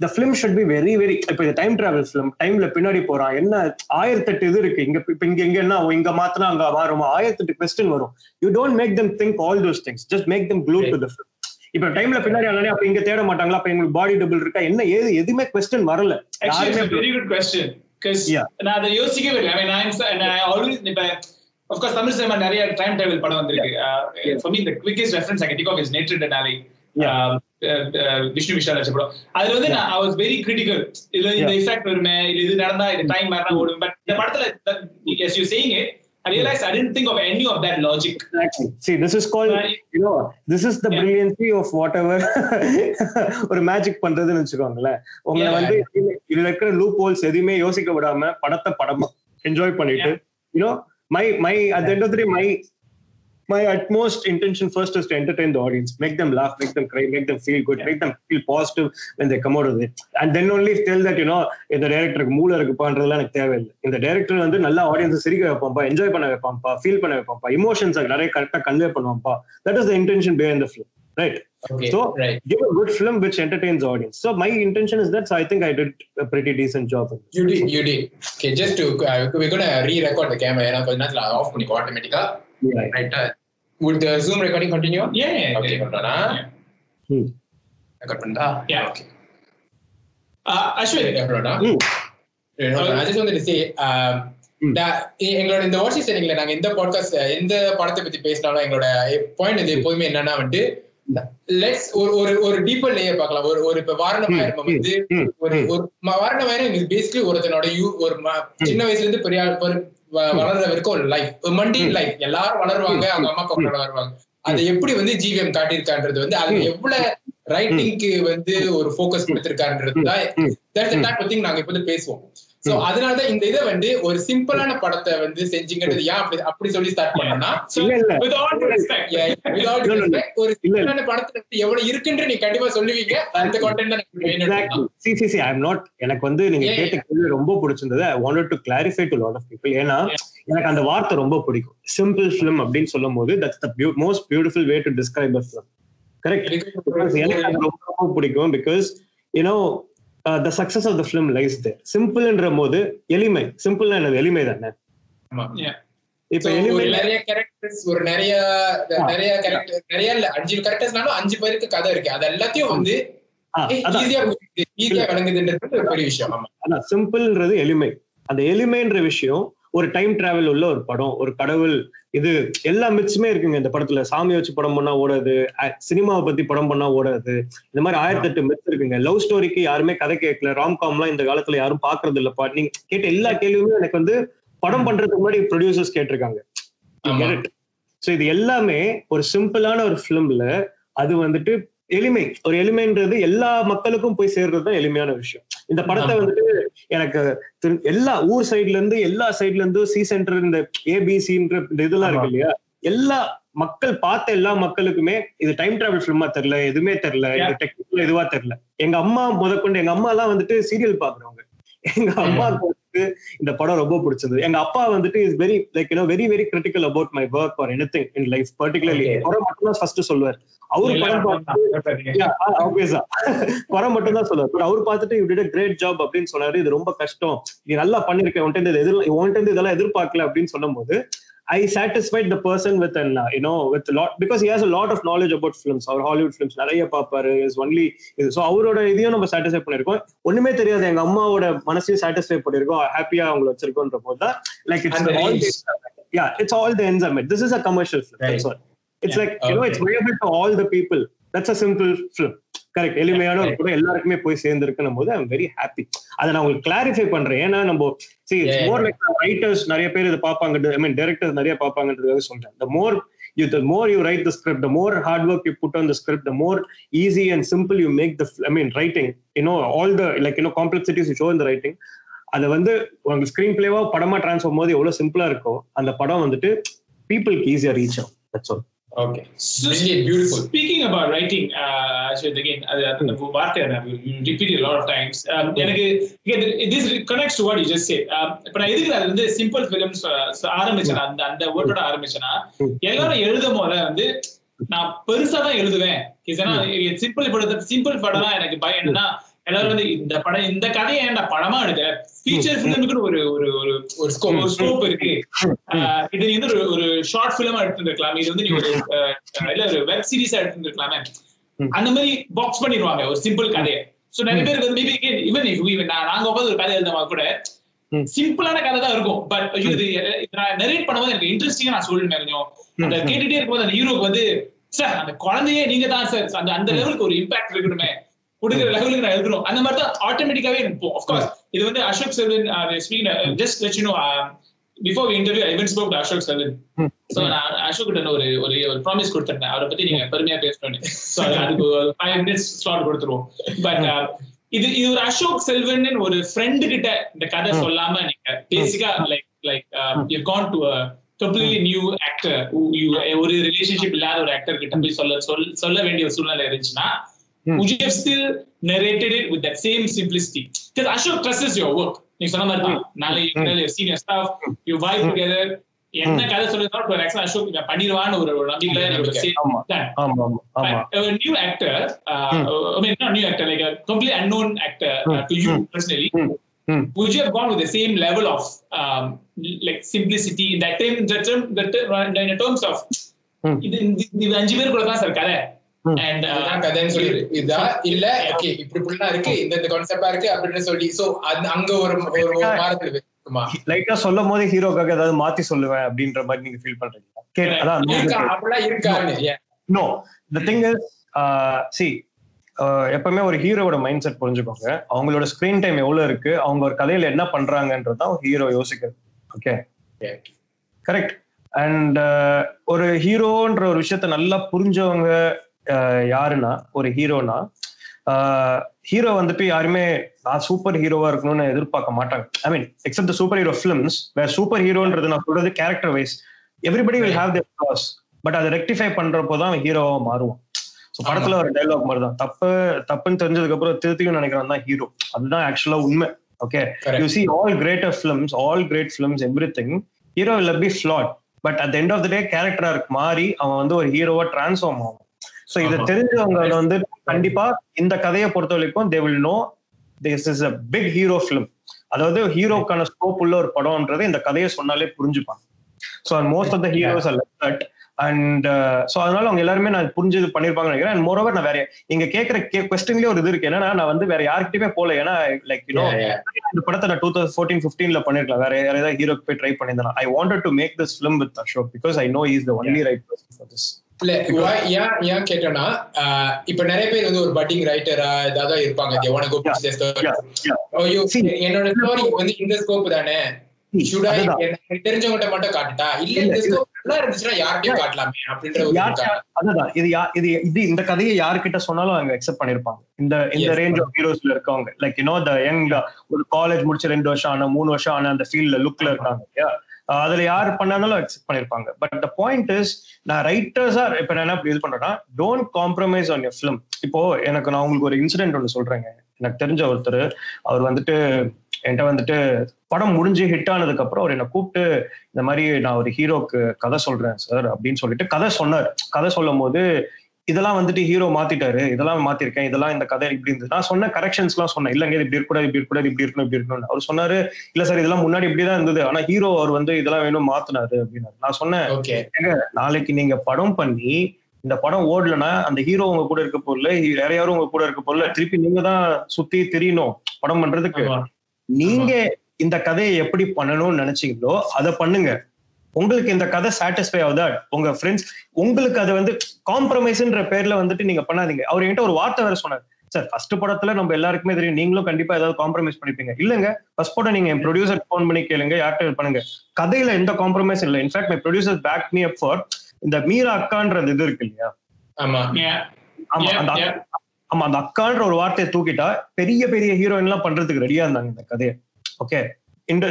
the film should be very, very. இப்போ இந்த time travel film டைம்ல பின்னாடி போறான் என்ன ஆயிரத்தெட்டு இது இருக்கு இங்க இப்ப இங்க என்ன? இங்க மாத்தினா அங்க மாறுமா ஆயிரத்தெட்டு கொஸ்டின் வரும் யூ டோன்ட் மேக் இப்ப டைம்ல பின்னாடி ஆனாலே அப்ப இங்க தேட மாட்டாங்களா? அப்ப எங்களுக்கு பாடி டபுள் இருக்கா? என்ன ஏது எதுவுமே கொஸ்டின் வரல. Question. Because Yeah. நான் அதை யோசிக்கவே இல்லை. I mean, I'm so- and I always இப்ப of course தமிழ் சினிமா நிறைய டைம் டிராவல் படம் வந்திருக்கு. For me the quickest reference I can think of is நேற்று நாளை Yeah. விஷ்ணு விஷால் நடிச்ச படம். அதுல வந்து நான் I was very critical. இதுல இந்த effect வருமே இது நடந்தா இது டைம் மாறினா ஓடும். பட் இந்த படத்துல as you saying it I realized I didn't think of any of that logic Exactly. See, this is called, Right. you know, this is the Yeah. brilliancy of whatever ஒரு magic பண்றதுன்னு வச்சுக்கோங்களேன் உங்களை. வந்து இதுல- இதுல இருக்கிற லூப் ஹோல்ஸ் எதுவுமே யோசிக்க விடாம படத்தை படமா என்ஜாய் பண்ணிட்டு you know my my at end of my my utmost intention first is to entertain the audience, make them laugh, make them cry, make them feel good, make them feel positive when they come out of it. And then only tell that, you know, இந்த டேரக்டருக்கு மூளை இருக்குப்பான்றதுலாம் எனக்கு தேவையில்லை இந்த director வந்து நல்லா audience சிரிக்க வைப்பான்ப்பா enjoy பண்ண வைப்பான்ப்பா feel பண்ண வைப்பான்ப்பா இமோஷன்ஸ் நிறைய கரெக்டா கன்வே பண்ணுவான்ப்பா that is the intention behind the film right Okay, So, right. give a good film which entertains audience. So my intention is that. So I think I did a pretty decent job. You did, you did. Okay, just to, uh, we're gonna re-record the camera ஏன்னா கொஞ்ச Yeah. ரைட்டா would the zoom recording continue Yeah, yeah, okay yeah. பண்றானா Hmm. Yeah. okay Uh, Ashwin, பண்றானா Hmm. I just wanted to say um, Hmm. that எங்களோட இந்த watch சேனல்ல நாங்க எந்த பாட்காஸ்ட் எந்த படத்தை பத்தி பேசினாலும் எங்களோட பாயிண்ட் இது எப்போதுமே என்னன்னா வந்து லெட்ஸ் ஒரு ஒரு ஒரு டீப்பர் லேயர் பார்க்கலாம் ஒரு ஒரு இப்ப வாரணமாயிரம் வந்து ம், ஒரு. ஒரு வாரணமாயிரம் பேசிக்கலி ஒருத்தனோட யூ ஒரு சின்ன வயசுல இருந்து பெரிய வளர்ற வரைக்கும் ஒரு லைஃப் மண்டின் லைஃப் எல்லாரும் வளருவாங்க அவங்க அம்மா அப்பா கூட வளருவாங்க. அதை எப்படி வந்து ஜிவிஎம் காட்டியிருக்கான்றது வந்து அது எவ்வளவு ரைட்டிங்க்கு வந்து ஒரு ஃபோக்கஸ் கொடுத்திருக்கான்றது தான் நாங்க இப்ப வந்து பேசுவோம். சோ அதனாலதான் இந்த இதை வந்து ஒரு சிம்பிளான படத்தை வந்து செஞ்சீங்கன்றது ஏன் அப்படி அப்படி சொல்லி ஸ்டார்ட் respect, ஒரு. சிம்பிளான படத்துல வந்து எவ்வளவு இருக்குன்னு நீ கண்டிப்பா சொல்லுவீங்க. அந்த see, see, I'm not எனக்கு வந்து நீங்க கேட்ட கேள்வி ரொம்ப பிடிச்சிருந்தது. I wanted to clarify to lot of people ஏன்னா எனக்கு அந்த வார்த்தை ரொம்ப பிடிக்கும். சிம்பிள் ஃபிலிம் அப்படின்னு சொல்லும் போது that's the most beautiful way to describe a film correct எனக்கு ரொம்ப பிடிக்கும் because you know the success of the film lies there சிம்பிள்ன்ற போது எளிமை. சிம்பிள் என்னது? எளிமை தானே? Yeah. இப்ப நிறைய கேரக்டர்ஸ் ஒரு நிறைய நிறைய கேரக்டர் நிறைய இல்ல அஞ்சு கேரக்டர்ஸ்னாலும் அஞ்சு பேருக்கு கதை இருக்கு. அது எல்லாத்தையும் வந்து சிம்பிள்ன்றது எளிமை. அந்த எளிமைன்ற விஷயம் ஒரு டைம் டிராவல் உள்ள ஒரு படம் ஒரு கடவுள் இது எல்லா மிட்ஸுமே இருக்குங்க இந்த படத்துல. சாமி வச்சு படம் பண்ணா ஓடாது. சினிமாவை பத்தி படம் பண்ணா ஓடாது. இந்த மாதிரி ஆயிரத்தி எட்டு மிட்ஸ் இருக்குங்க. லவ் ஸ்டோரிக்கு யாருமே கதை கேட்கல. ராம்காம்லாம் இந்த காலத்துல யாரும் பாக்குறது இல்லப்பா நீங்க கேட்ட எல்லா கேள்வியுமே எனக்கு வந்து படம் பண்றதுக்கு முன்னாடி ப்ரொடியூசர்ஸ் கேட்டிருக்காங்க. ஸோ இது எல்லாமே ஒரு சிம்பிளான ஒரு ஃபிலிம்ல அது வந்துட்டு எளிமை. ஒரு எளிமைன்றது எல்லா மக்களுக்கும் போய் சேர்றது தான் எளிமையான விஷயம். இந்த படத்தை. வந்துட்டு எனக்கு எல்லா ஊர் சைடுல இருந்து எல்லா சைடுல இருந்து சி சென்டர் இந்த ஏபிசின்ற இந்த இதெல்லாம் இருக்கு இல்லையா? எல்லா மக்கள் பார்த்த எல்லா மக்களுக்குமே இது டைம் டிராவல் ஃபிலிமா தெரியல எதுவுமே தெரியல இது டெக்னிக்கல் இதுவா தெரியல. எங்க அம்மா முதற்கொண்டு எங்க அம்மா எல்லாம் வந்துட்டு சீரியல் பாக்குறவங்க எங்க அம்மாவுக்கு வந்துட்டு இந்த படம் ரொம்ப பிடிச்சது. எங்க அப்பா வந்துட்டு is very like you know very very critical about my work or any thing in life particularly Okay. படம் மட்டும் தான் ஃபர்ஸ்ட் சொல்லுவார். அவர் படம் குறை மட்டும் தான் சொல்லுவார். பட் அவர் பார்த்துட்டு டிட் கிரேட் ஜாப் அப்படின்னு சொன்னாரு. இது ரொம்ப கஷ்டம். நீ நல்லா பண்ணிருக்க. உன்ட்டு இந்த எதிர் உன்ட்டு இதெல்லாம் எதிர்பார்க்கல அப்படின்னு I satisfied the person with an you know with lot because he has a lot of knowledge about films our Hollywood films நிறைய பார்ப்பாரு. இஸ் ஒன்லி இது ஸோ அவரோட இதையும் நம்ம சாட்டிஸ்ஃபை பண்ணிருக்கோம் ஒண்ணுமே தெரியாது. எங்க அம்மாவோட மனசையும் சாட்டிஸ்ஃபை பண்ணிருக்கோம் ஹாப்பியா அவங்களை வச்சிருக்கோன்ற போது தான் like And the range. It's yeah it's all the ends are met this is a commercial film that's all. It's like you know it's viable to all the people. Correct எளிமையான ஒரு படம் எல்லாருக்குமே போய் சேர்ந்துருக்குன்னும் போது ஐம் வெரி ஹாப்பி அதை நான் உங்களுக்கு clarify பண்றேன். ஏன்னா நம்ம சி மோர் லைக் ரைட்டர்ஸ் நிறைய பேர் இதை பார்ப்பாங்க ஐ மீன் டைரக்டர்ஸ் நிறைய பார்ப்பாங்கன்றதுக்காக சொல்றேன். The more you the more you write the script the more hard work you put on the script the more easy and simple you make the i mean writing. You know all the like you know complexities you show in the writing. அதை வந்து உங்களுக்கு screen பிளேவா படமா transform போது எவ்வளவு சிம்பிளா இருக்கோ அந்த படம் வந்துட்டு பீப்புளுக்கு ஈஸியா ரீச் ஆகும். That's all okay. Speaking about writing, uh, Ashwin, again, அது அந்த வார்த்தை நான் lot of times. Um, எனக்கு connects to what you just said. Um, இப்ப நான் எதுக்கு அது வந்து சிம்பிள் ஃபிலிம்ஸ் ஆரம்பிச்சேன் அந்த அந்த வேர்டோட ஆரம்பிச்சேன்னா எல்லாரும் எழுதும் போல வந்து நான் பெருசா தான் எழுதுவேன். சிம்பிள் படம் சிம்பிள் படம் எனக்கு பயம் என்னன்னா எல்லாரும் வந்து இந்த படம் இந்த கதையை ஏன்டா படமா எடுக்கிற ஃபீச்சர் ஃபிலிமுக்குன்னு ஒரு ஒரு ஒரு ஒரு ஸ்கோப் இருக்கு. இது நீ வந்து ஒரு ஷார்ட் ஃபிலிமா எடுத்துருக்கலாம் இது வந்து நீ ஒரு இல்ல ஒரு வெப் சீரிஸா எடுத்துருக்கலாமே அந்த மாதிரி பாக்ஸ் பண்ணிடுவாங்க ஒரு சிம்பிள் கதையை. சோ நிறைய பேருக்கு வந்து மேபி ஈவன் இவன் நாங்க உட்காந்து ஒரு கதை எழுதுமா கூட. சிம்பிளான கதை தான் இருக்கும். பட் இது இது நான் நரேட் பண்ணும்போது எனக்கு இன்ட்ரெஸ்டிங்கா நான் சொல்லுவேன் கொஞ்சம் அந்த கேட்டுட்டே இருக்கும்போது அந்த ஹீரோக்கு வந்து சார் அந்த குழந்தையே நீங்க தான் சார். அந்த அந்த லெவலுக்கு ஒரு இம்பாக்ட் இருக்கணுமே. கொடுக்குற லெவலுக்கு நான் எழுதுறோம். அந்த மாதிரி தான் ஆட்டோமேட்டிக்காவே எனக்கு ஆஃப்கோர்ஸ் இது வந்து Ashok Selvan speaking just let you know before interview I spoke to Ashok Selvan so நான் அசோக் கிட்ட ஒரு ஒரு ஒரு ப்ராமிஸ் கொடுத்திருந்தேன். அவரை பத்தி நீங்க பெருமையா பேசணும்னு. சோ அதுக்கு ஃபைவ் மினிட்ஸ் ஸ்லாட் கொடுத்துருவோம். பட் இது இது ஒரு அசோக் செல்வன் ஒரு ஃப்ரெண்டு கிட்ட இந்த கதை சொல்லாம நீங்க பேசிக்கா like like you can to completely new actor ஒரு ரிலேஷன்ஷிப் இல்லாத ஒரு ஆக்டர் கிட்ட போய் சொல்ல சொல்- சொல்ல வேண்டிய ஒரு சூழ்நிலை இருந்துச்சுன்னா would you have still narrated it with that same simplicity because Ashok trusts your work நீ சொன்ன மாதிரி தான் நாளைக்கு senior staff you vibe together என்ன கதை சொல்லுறதோ ஒரு ஆக்சுவலா அசோக் பண்ணிடுவான்னு ஒரு நம்பிக்கையில uh, actor, like a completely unknown actor uh, to you personally, Hmm. would you have gone with the same level of um, like simplicity in that term, in, that term, that term, in terms of ம். இது அஞ்சு பேருக்குள்ள தான் sir கதை. And இதுதான் கதைன்னு சொல்லி இதா? இல்ல ஓகே இப்படி இப்படிலாம் இருக்கு. இந்த இந்த கான்செப்டா இருக்கு அப்படின்னு சொல்லி. சோ அது அங்க ஒரு ஒரு ஒரு வாரத்துல இருக்குமா? லைட்டா சொல்லும் போதே ஹீரோக்காக ஏதாவது மாத்தி சொல்லுவேன் அப்படின்ற மாதிரி நீங்க ஃபீல் பண்றீங்களா? கே அதான் இருக்கா அப்படிலாம் இருக்கான்னு ஏன் no the thing is see எப்பவுமே ஒரு ஹீரோவோட மைண்ட் செட் புரிஞ்சுக்கோங்க. அவங்களோட ஸ்கிரீன் டைம் எவ்வளவு இருக்கு? அவங்க ஒரு கதையில என்ன பண்றாங்கன்றதான் ஹீரோ யோசிக்கிறது. Okay Okay. கரெக்ட் அண்ட் ஒரு ஹீரோன்ற ஒரு விஷயத்த நல்லா புரிஞ்சவங்க uh, யாருன்னா? ஒரு ஹீரோனா? ஹீரோ வந்துட்டு யாருமே நான் சூப்பர் ஹீரோவா இருக்கணும்னு எதிர்பார்க்க மாட்டாங்க. I mean except superhero films வேற சூப்பர் ஹீரோன்றது நான் சொல்றது character wise everybody will have their flaws but அதை ரெக்டிஃபை பண்றப்போ தான் ஹீரோவா மாறுவான். ஸோ படத்துல ஒரு டைலாக் மாதிரி தான். தப்பு தப்புன்னு தெரிஞ்சதுக்கு அப்புறம் திருத்தியும் நினைக்கிறான் தான் ஹீரோ அதுதான் ஆக்சுவலா உண்மை. Okay. You see all greater films all great films every thing hero will be flawed but at end of the day கேரக்டரா மாறி அவன் வந்து ஒரு ஹீரோவா டிரான்ஸ்ஃபார்ம் ஆகும் ஸோ இதை. தெரிஞ்சவங்க வந்து கண்டிப்பா இந்த கதையை பொறுத்த வரைக்கும் they will know this is a big hero film அதாவது ஹீரோக்கான ஸ்கோப் உள்ள ஒரு படம்ன்றது இந்த கதையை சொன்னாலே புரிஞ்சுப்பாங்க. So most of the heroes are that and so அதனால அவங்க எல்லாருமே நான் புரிஞ்சது பண்ணிருப்பாங்கன்னு நினைக்கிறேன். அண்ட் மோரோவர் நான் வேற நீங்க கேட்கற கொஸ்டின்லயே ஒரு இது இருக்கு. என்னன்னா நான் வந்து வேற யார்கிட்டயுமே போல ஏன்னா லைக் யூனோ. இந்த படத்தை நான் டூ தௌசண்ட் ஃபோர்டீன் ஃபிஃப்டீன்ல பண்ணிருக்கலாம். வேற யார் ஏதாவது ஹீரோக்கு போய் ட்ரை பண்ணியிருந்தேன் I wanted to make this film with Ashok because I know is the only right person for this இல்ல ஏன் ஏன் கேட்டேன்னா ஆஹ் இப்ப நிறைய பேர் வந்து ஒரு பட்டிங் ரைட்டரா ஏதாவது இருப்பாங்க. Oh. என்னோட ஸ்டோரி வந்து இந்த ஸ்கோப் தானே? தெரிஞ்சவங்ககிட்ட மட்டும் காட்டுட்டா? இல்ல இந்த ஸ்கோப் நல்லா இருந்துச்சுன்னா யார்கிட்டயும் காட்டலாமே அப்படின்ற? அதுதான். இது இது இது இந்த கதையை யார்கிட்ட சொன்னாலும் அவங்க அக்செப்ட் பண்ணிருப்பாங்க. இந்த இந்த. ரேஞ்ச் ஆஃப் ஹீரோஸ்ல இருக்கவங்க. Like you know the young ஒரு காலேஜ் முடிச்ச ரெண்டு வருஷம் ஆன மூணு வருஷம் ஆன அந்த ஃபீல்ட்ல லுக்ல இருக்காங்க இல்லையா? அதுல யார் பண்ணாலும் அக்செப்ட் பண்ணிருப்பாங்க. பட் த பாயிண்ட் இஸ் நான் ரைட்டர்ஸா இப்ப நான் என்ன இது பண்றேன்னா don't compromise on your film இப்போ எனக்கு நான் உங்களுக்கு ஒரு இன்சிடென்ட் ஒன்று சொல்றேங்க. எனக்கு தெரிஞ்ச ஒருத்தர் அவர் வந்துட்டு என்கிட்ட வந்துட்டு படம் முடிஞ்சு ஹிட் ஆனதுக்கு அப்புறம் அவர் என்ன கூப்பிட்டு இந்த மாதிரி நான் ஒரு ஹீரோக்கு கதை சொல்றேன் சார் அப்படின்னு சொல்லிட்டு கதை சொன்னார். கதை சொல்லும் போது இதெல்லாம் வந்துட்டு ஹீரோ மாத்திட்டாரு. இதெல்லாம் மாத்திருக்கேன். இதெல்லாம் இந்த கதை இப்படி இருந்தது. நான் சொன்ன கரெக்ஷன்ஸ் எல்லாம் சொன்னேன். இல்லங்க இது இப்படி இருக்கக்கூடாது இப்படி இருக்கக்கூடாது இப்படி இருக்கணும் இப்படி இருக்கணும் அவர் சொன்னாரு இல்ல சார் இதெல்லாம் முன்னாடி இப்படிதான் இருந்தது. ஆனா ஹீரோ அவர் வந்து இதெல்லாம் வேணும் மாத்தினாரு அப்படின்னாரு. நான் சொன்னேன். நாளைக்கு நீங்க படம் பண்ணி இந்த படம் ஓடலன்னா அந்த ஹீரோ உங்க கூட இருக்க போறல வேற யாரும் உங்க கூட இருக்க போறல திருப்பி நீங்க தான் சுத்தி தெரியணும் படம் பண்றதுக்கு. நீங்க இந்த கதையை எப்படி பண்ணணும்னு நினைச்சீங்களோ அதை பண்ணுங்க. உங்களுக்கு இந்த கதை சாட்டிஸ்ஃபை ஆகுதா? உங்க ஃப்ரெண்ட்ஸ் உங்களுக்கு அது வந்து காம்ப்ரமைஸ்ன்ற பேர்ல வந்துட்டு நீங்க பண்ணாதீங்க. அவர் என்கிட்ட ஒரு வார்த்தை வேற சொன்னார். சார் ஃபர்ஸ்ட் படத்துல நம்ம எல்லாருக்குமே தெரியும் நீங்களும் கண்டிப்பா ஏதாவது காம்ப்ரமைஸ் பண்ணிப்பீங்க. இல்லங்க ஃபர்ஸ்ட் படம் நீங்க என் ப்ரொடியூசர் ஃபோன் பண்ணி கேளுங்க யார்கிட்ட பண்ணுங்க. கதையில எந்த காம்ப்ரமைஸ் இல்லை. In fact my producer back me up for இந்த மீரா அக்கான்றது இது இருக்கு இல்லையா? ஆமா. ஆமா அந்த. ஆமா அந்த அக்கான்ற ஒரு வார்த்தையை தூக்கிட்டா பெரிய பெரிய ஹீரோயின் எல்லாம் பண்றதுக்கு ரெடியா இருந்தாங்க இந்த கதையை. ஓகே இந்த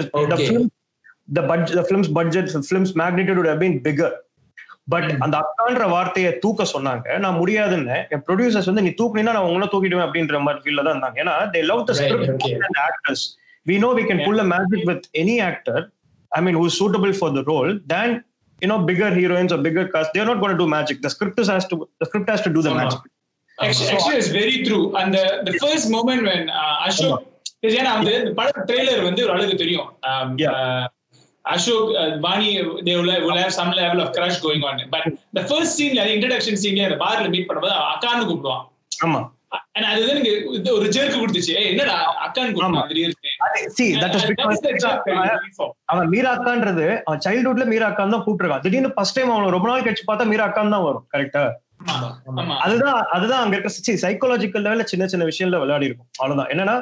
the budget the film's budget the film's magnitude would have been bigger but அந்த அக்கான்ற வார்த்தையை தூக்க சொன்னாங்க நான் முடியாதுன்னு என் ப்ரொடியூசர்ஸ் வந்து நீ தூக்குனீங்கன்னா நான் உங்களை தூக்கிடுவேன் அப்படின்ற மாதிரி ஃபீல்ல தான் இருந்தாங்க ஏன்னா they love the script. And actors we know we can pull a magic with any actor I mean who suitable for the role then you know bigger heroines or bigger cast they're not going to do magic the script is has to the script has to do the ஆமா. magic Actually, actually, it's very true. And the, the first moment when uh, Ashok, ஏன்னா வந்து இந்த பட trailer வந்து ஒரு அளவுக்கு தெரியும் Um, Yeah. uh, Ashok, uh, Vani, they will have, will have some level of crush going on. But the first scene, the introduction scene, அந்த பார்ல மீட் பண்ணும்போது அக்கான்னு கூப்பிடுவான் ஆமா And அது வந்து எனக்கு ஒரு ஜெர்க்கு கொடுத்துச்சு ஏய், என்னடா அக்கான்னு. கூப்பிடுவான் see that is because. அவன் மீரா அக்கான்றது அவன் சைல்ட்ஹுட்ல மீரா அக்கான் தான் கூப்பிட்டுருக்கான் திடீர்னு ஃபர்ஸ்ட் டைம் அவன் ரொம்ப நாள் கழிச்சு பார்த்தா மீரா அக்கான் தான் வரும் கரெக்டா. அதுதான் அதுதான் அங்க இருக்க சைக்காலஜிக்கல் லெவல்ல சின்ன சின்ன விஷயம்ல விளையாடி இருக்கும் அவ்வளவுதான் என்னன்னா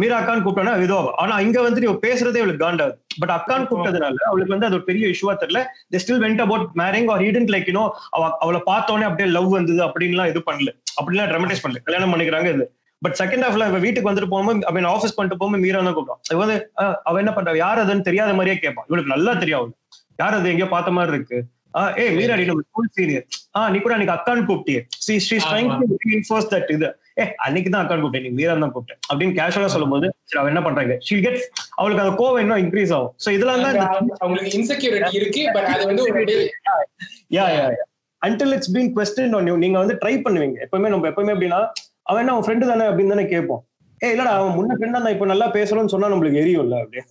மீரா அக்கான் கூப்பிட்டோன்னா இதோ ஆனா இங்க வந்துட்டு இவ பேசுறதே அவளுக்கு காண்டாது பட் அக்கான் கூப்பிட்டதுனால அவளுக்கு வந்து அது ஒரு பெரிய இஷ்யூவா தெரியல. They still went about marrying or hidden like you know அவ அவளை பார்த்தோன்னே அப்படியே லவ் வந்தது அப்படின்லாம் இது பண்ணல. அப்படிலாம் ட்ரமடைஸ் பண்ணல. கல்யாணம் பண்ணிக்கிறாங்க இது. பட் செகண்ட் ஹாஃப்ல இவ வீட்டுக்கு வந்துட்டு போகும்போது மீன் ஆஃபீஸ் பண்ணிட்டு போகும்போது மீரா தான் கூப்பிடும் இவ வந்து ஆஹ் அவ என்ன பண்றா? யார் அதுன்னு தெரியாத மாதிரியே கேட்பான் இவளுக்கு நல்லா தெரியும் அவளுக்கு யார் அது? எங்கேயோ பார்த்த மாதிரி இருக்கு. ஏய் மீரா நீ நம்ம ஸ்கூல் சீனியர் ஆஹ் நீ கூட அன்னைக்கு அக்கான்னு கூப்பிட்டியே. See she trying to reinforce that இது. ஏ அன்னைக்கு தான் அக்கான்னு கூப்பிட்டேன். நீ மீரா தான் கூப்பிட்டேன். அப்படின்னு கேஷுவலா சொல்லும்போது சரி அவ என்ன பண்றாங்க? ஷீ கெட் அவளுக்கு அந்த கோவம் இன்னும் இன்க்ரீஸ் ஆகும். சோ இதெல்லாம் தான் அவங்களுக்கு இன்செக்யூரிட்டி இருக்கு பட் அது வந்து ஒரு yeah yeah yeah until it's been question on you நீங்க வந்து ட்ரை பண்ணுவீங்க. எப்பவுமே நம்ம எப்பவுமே எப்படின்னா அவன் என்ன அவன் ஃப்ரெண்டு தானே அப்படின்னு தானே கேட்போம். ஏ இல்லடா அவன் முன்ன பின்ன நான் இப்ப நல்லா பேசணும்னு சொன்னா நம்மளுக்கு எரியும்ல அப்படியே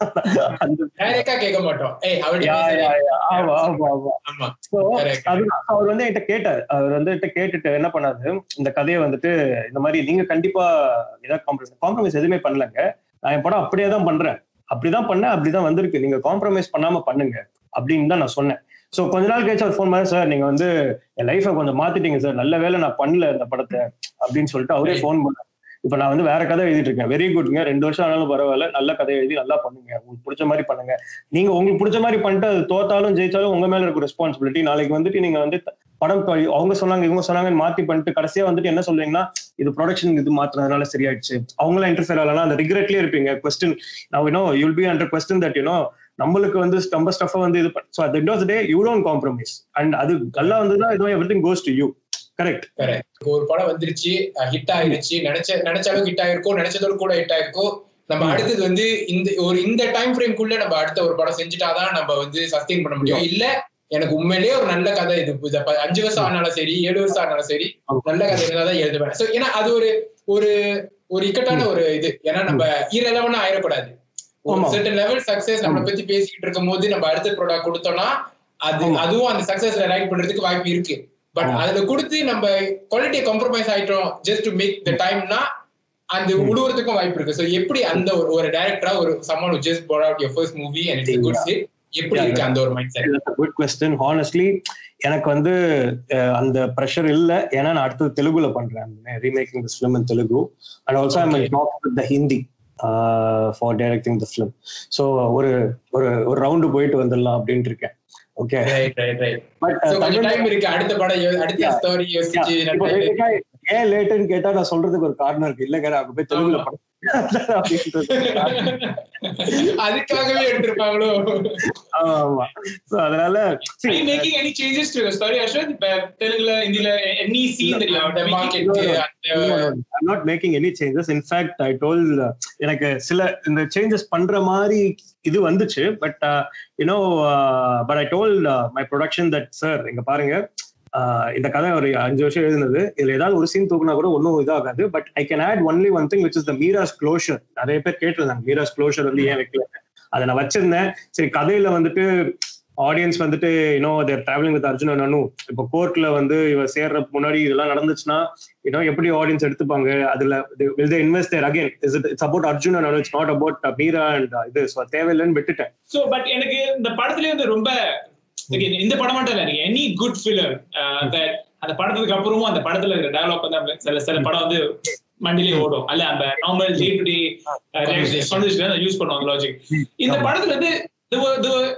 அந்த டைரக்டா கேட்க மாட்டோம் அவர் வந்து என்கிட்ட கேட்டார். அவர் வந்து என்கிட்ட கேட்டுட்டு என்ன பண்ணாரு? இந்த கதையை வந்துட்டு இந்த மாதிரி நீங்க கண்டிப்பா ஏதாவது காம்ப்ரமைஸ் காம்ப்ரமைஸ் எதுவுமே பண்ணலங்க. நான் என் படம் அப்படியே தான் பண்றேன். அப்படிதான் பண்ணேன் அப்படிதான் வந்திருக்கு. நீங்க காம்ப்ரமைஸ் பண்ணாம பண்ணுங்க அப்படின்னு தான் நான் சொன்னேன். சோ கொஞ்ச நாள் கழிச்சு அவர் ஃபோன் பண்ண சார் நீங்க வந்து என் லைஃபை கொஞ்சம் மாத்திட்டீங்க சார். நல்ல வேளை நான் பண்ணல இந்த படத்தை அப்படின்னு சொல்லிட்டு அவரே. ஃபோன் பண்ணார். இப்ப நான் வந்து வேற கதை எழுதிட்டு இருக்கேன். வெரி குட்ங்க ரெண்டு வருஷம் ஆனாலும் பரவாயில்ல. நல்ல கதை எழுதி நல்லா பண்ணுங்க. உங்களுக்கு பிடிச்ச மாதிரி பண்ணுங்க. நீங்க உங்களுக்கு பிடிச்ச மாதிரி பண்ணிட்டு அது தோத்தாலும் ஜெயிச்சாலும் உங்க மேல இருக்க ரெஸ்பான்சிபிலிட்டி நாளைக்கு வந்துட்டு நீங்க வந்து படம் அவங்க சொன்னாங்க இவங்க சொன்னாங்கன்னு மாத்தி பண்ணிட்டு கடைசியா வந்துட்டு என்ன சொல்றீங்கன்னா இது ப்ரொடக்ஷன் இது மாத்தினதுனால சரியாயிடுச்சு. அவங்களாம் இன்டர்ஃபியர் ஆகலாம் அந்த ரிக்ரெட்லயே இருப்பீங்க. கொஸ்டின் நான் you know you'll be under question that you know நம்மளுக்கு வந்து நம்ம ஸ்டஃபை வந்து இது so at end of day you don't compromise and அது நல்லா வந்ததுன்னா இது every thing goes to you correct correct ஒரு படம் வந்துருச்சு ஹிட் ஆயிருச்சு நினைச்ச நினைச்ச அளவுக்கு ஹிட் ஆயிருக்கும் நினைச்சதோட கூட ஹிட் ஆயிருக்கும் நம்ம அடுத்தது வந்து இந்த ஒரு இந்த டைம் ஃப்ரேம்குள்ள நம்ம அடுத்த ஒரு படம் செஞ்சுட்டாதான் நம்ம வந்து சஸ்டெயின் பண்ண முடியும். இல்ல எனக்கு உண்மையிலேயே ஒரு நல்ல கதை இது. அஞ்சு வருஷம் ஆனாலும் சரி ஏழு வருஷம் ஆனாலும் சரி நல்ல கதை இருந்தாதான் எழுதுவேன். சோ ஏன்னா அது ஒரு ஒரு ஒரு இக்கட்டான ஒரு இது. ஏன்னா நம்ம இரலவனா ஆயிடக்கூடாது. certain லெவல் சக்சஸ் நம்மளை பத்தி பேசிக்கிட்டு இருக்கும் போது நம்ம அடுத்த ப்ராடக்ட் கொடுத்தோம்னா அது அதுவும் அந்த சக்சஸ்ல ரைட் பண்றதுக்கு வாய்ப்பு இருக்கு. பட். அதுல கொடுத்து நம்ம குவாலிட்டியை காம்ப்ரமைஸ் ஆயிட்டோம் ஜஸ்ட் டு மேக் த டைம்னா அந்த உழுவுறதுக்கும் வாய்ப்பு இருக்கு. சோ எப்படி அந்த ஒரு டைரக்டரா ஒரு summon just out your first movie and it's a good hit எப்படி இருக்கு அந்த ஒரு mindset good question honestly எனக்கு வந்து அந்த ப்ரெஷர் இல்ல. ஏன்னா நான் அடுத்தது தெலுங்குல பண்றேன். Remaking this film in Telugu and also I'm. Talk with the Hindi for directing the film so ஒரு ஒரு ஒரு ரவுண்டு போயிட்டு வந்துடலாம் அப்படின்ட்டு இருக்கேன். Okay right right right but so கொஞ்சம் டைம் இருக்கு. அடுத்த படம் அடுத்த. ஸ்டோரி யோசிச்சு ஏன் லேட்டுன்னு கேட்டா நான் சொல்றதுக்கு ஒரு காரணம் இருக்கு. இல்லங்க நான் அங்க போய் தெலுங்குல. படம் அதுக்காகவே எடுத்திருப்பாங்களோ ஆமா So, அதனால see, Are you making any changes to your story, Ashwin? இப்ப தெலுங்குல, ஹிந்தில, are அந்த making? Market any changes. In fact, I told uh, எனக்கு சில இந்த சேஞ்சஸ் பண்ற மாதிரி இது வந்துச்சு but you know but I told my production that sir இங்க பாருங்க uh, இந்த கதை ஒரு அஞ்சு வருஷம் எழுதுனது. இதுல ஏதாவது ஒரு சீன் தூக்குனா கூட ஒன்றும் இதாகாது. But I can add only one thing which is the Meera's closure நிறைய பேர் கேட்டிருந்தாங்க மீராஸ் க்ளோஷர் வந்து ஏன் வைக்கல? அதை நான் வச்சிருந்தேன். சரி கதையில வந்துட்டு ஆடியன்ஸ் வந்துட்டு you know their travelling with Arjun Anu இப்போ கோர்ட்ல வந்து இவ சேர்ற முன்னாடி இதெல்லாம் நடந்துச்சுன்னா யூனோ எப்படி ஆடியன்ஸ் எடுத்துப்பாங்க? அதுல will they invest their again is it it's about Arjun and it's not about Meera and இது. ஸோ தேவையில்லைன்னு விட்டுட்டேன். ஸோ பட் எனக்கு இந்த படத்துல வந்து ரொம்ப இந்த படம் மட்டும் இல்ல எனி குட் ஃபிலிம் அந்த படத்துக்கு அப்புறமும் அந்த படத்துல இருக்கிற டயலாக் வந்து சில சில படம் வந்து மண்டிலே ஓடும். அல்ல அந்த normal day to day use பண்ணுவாங்க லாஜிக் இந்த படத்துல வந்து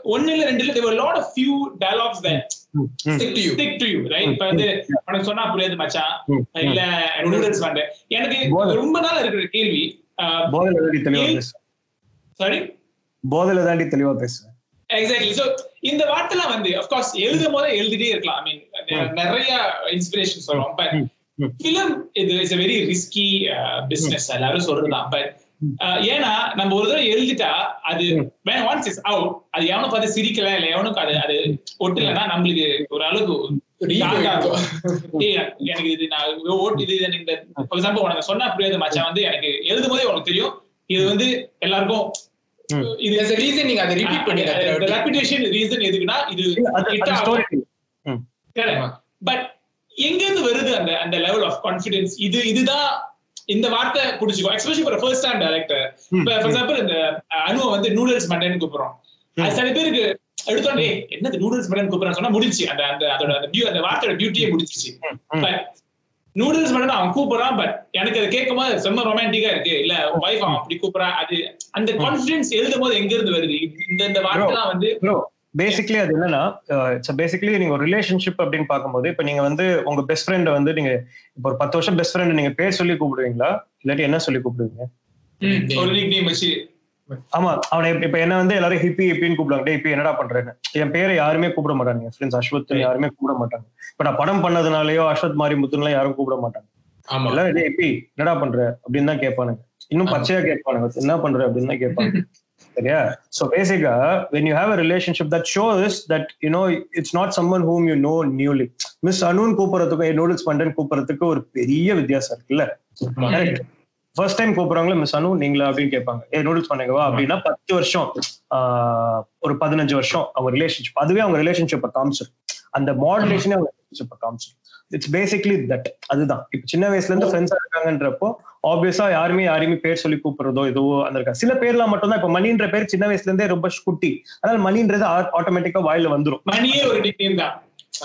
ஒண்ணு இல்ல ரெண்டு இல்ல there were a lot of few dialogues that stick to you. Stick to you right? இப்ப வந்து உனக்கு சொன்னா புரியாது மச்சான். இல்ல நூடுல்ஸ் எனக்கு. ரொம்ப நாள் இருக்கிற கேள்வி சாரி போதையில தாண்டி தெளிவா பேசுவேன் எக்ஸாக்ட்லி சோ இந்த வார்த்தைலாம் வந்து அஃப்கோர்ஸ் எழுதும் போதே எழுதிட்டே இருக்கலாம். ஐ மீன் நிறைய இன்ஸ்பிரேஷன் சொல்றோம் பட். ஃபிலிம் இது is a very risky business எல்லாரும் சொல்றதுதான். பட் ஏன்னா நம்ம ஒரு தடவை எழுதிட்டா அது ஒன்ஸ் இஸ் அவுட் அது எவனும் பார்த்து சிரிக்கல இல்ல எவனுக்கு அது அது ஒட்டலைன்னா நம்மளுக்கு ஒரு அளவுக்கு எனக்கு இது நான் ஓட்டு இது எனக்கு இந்த ஃபார் எக்ஸாம்பிள் உனக்கு சொன்னா புரியாது மச்சான் வந்து எனக்கு எழுதும் போதே உனக்கு தெரியும். இது வந்து எல்லாருக்கும். இது a reason நீங்க அதை ரிப்பீட் பண்ணி ரெப்புடேஷன் ரீசன் எதுக்குன்னா இது. பட் எங்க இருந்து வருது அந்த அந்த லெவல் ஆஃப் கான்ஃபிடன்ஸ் இது இதுதான் இந்த வார்த்தை புடிச்சுக்கோ especially for first time director இப்ப ஃபார் எக்ஸாம்பிள் இந்த அனுவை வந்து நூடுல்ஸ் மண்டைன்னு கூப்பிடுறோம். அது சில பேருக்கு எடுத்தோடனே என்னது நூடுல்ஸ் மண்டன் கூப்பிடுறான்னு சொன்னா முடிஞ்சு அந்த அந்த அதோட அந்த பியூ அந்த வார்த்தையோட பியூட்டியே முடிஞ்சிச்சு பட் நூடுல்ஸ் மண்டன் அவன் கூப்பிடுறான் பட் எனக்கு அதை கேட்கும் போது செம்ம ரொமான்டிக்கா இருக்கு. இல்ல ஒய்ஃப் அவன் அப்படி கூப்பிடுறான் அது அந்த கான்ஃபிடன்ஸ் எழுதும் போது எங்க இருந்து வருது? இந்த இந்த வார்த்தை வந்து ப்ரோ பேசிக்கலி அது என்னன்னா இட்ஸ் பேசிக்கலி நீங்க ஒரு ரிலேஷன்ஷிப் அப்படின்னு பார்க்கும்போது இப்ப நீங்க வந்து உங்க பெஸ்ட் ஃப்ரெண்ட் வந்து நீங்க இப்போ ஒரு பத்து வருஷம் பெஸ்ட் ஃப்ரெண்ட் நீங்க பேர் சொல்லி கூப்பிடுவீங்களா? இல்லாட்டி என்ன சொல்லி கூப்பிடுவீங்க? ஆமா அவனை இப்ப- என்ன வந்து எல்லாரும் ஹிப்பி ஹிப்பின்னு கூப்பிடுவாங்க. இப்ப என்னடா பண்றேன்னு. என் பேரை யாருமே கூப்பிட மாட்டாங்க. ஃப்ரெண்ட்ஸ் அஸ்வத் யாருமே கூப்பிட மாட்டாங்க. இப்ப நான் படம் பண்ணதுனாலயோ அஸ்வத் மாரி முத்துலாம் யாரும் கூப்பிட மாட்டாங்க. எல்லாரும் ஹிப்பி என்னடா பண்ற? அப்படின்னு தான் கேட்பானுங்க. இன்னும் பச்சையா கேட்பானுங்க என்ன பண்ற அப்படின்னு கேட்பாங்க. (laughs) சரியா? சோ பேசிக்கா when you have a relationship that shows that you know it's not summon hmm you know newly miss அனுன்னு கூப்பிடுறதுக்கும் நூடுல்ஸ் பண்றேன்னு கூப்பிடுறதுக்கு ஒரு பெரிய வித்தியாசம் இருக்குல்ல. கரெக்ட் ஃபர்ஸ்ட் டைம் கூப்பிடுறாங்களா மிஸ் அனு நீங்களா? அப்படின்னு கேட்பாங்க. ஏ நூடுல்ஸ் பண்ணீங்கவா அப்படின்னா பத்து வருஷம் ஒரு பதினஞ்சு வருஷம் அவங்க ரிலேஷன்ஷிப் அதுவே அவங்க ரிலேஷன்ஷிப்பை காமிச்சிடும் அந்த மாடுலேஷனே அவங்க ரிலேஷன்ஷிப்பை காமிச்சிடும் இட்ஸ் பேசிக்லி தட் அதுதான். இப்ப சின்ன வயசுல இருந்து ஃப்ரெண்ட்ஸா இருக்காங்கன்றப்போ ஆப்வியஸா யாருமே யாரையுமே பேர் சொல்லி கூப்பிடுறதோ ஏதோ அந்த இருக்கா சில பேர்லாம் மட்டும்தான். இப்ப மணின்ற பேர் சின்ன வயசுல இருந்தே ரொம்ப குட்டி. அதனால மணின்றது ஆட்டோமேட்டிக்கா வாயில வந்துரும். மணியே ஒரு நிக்நேம் தான்.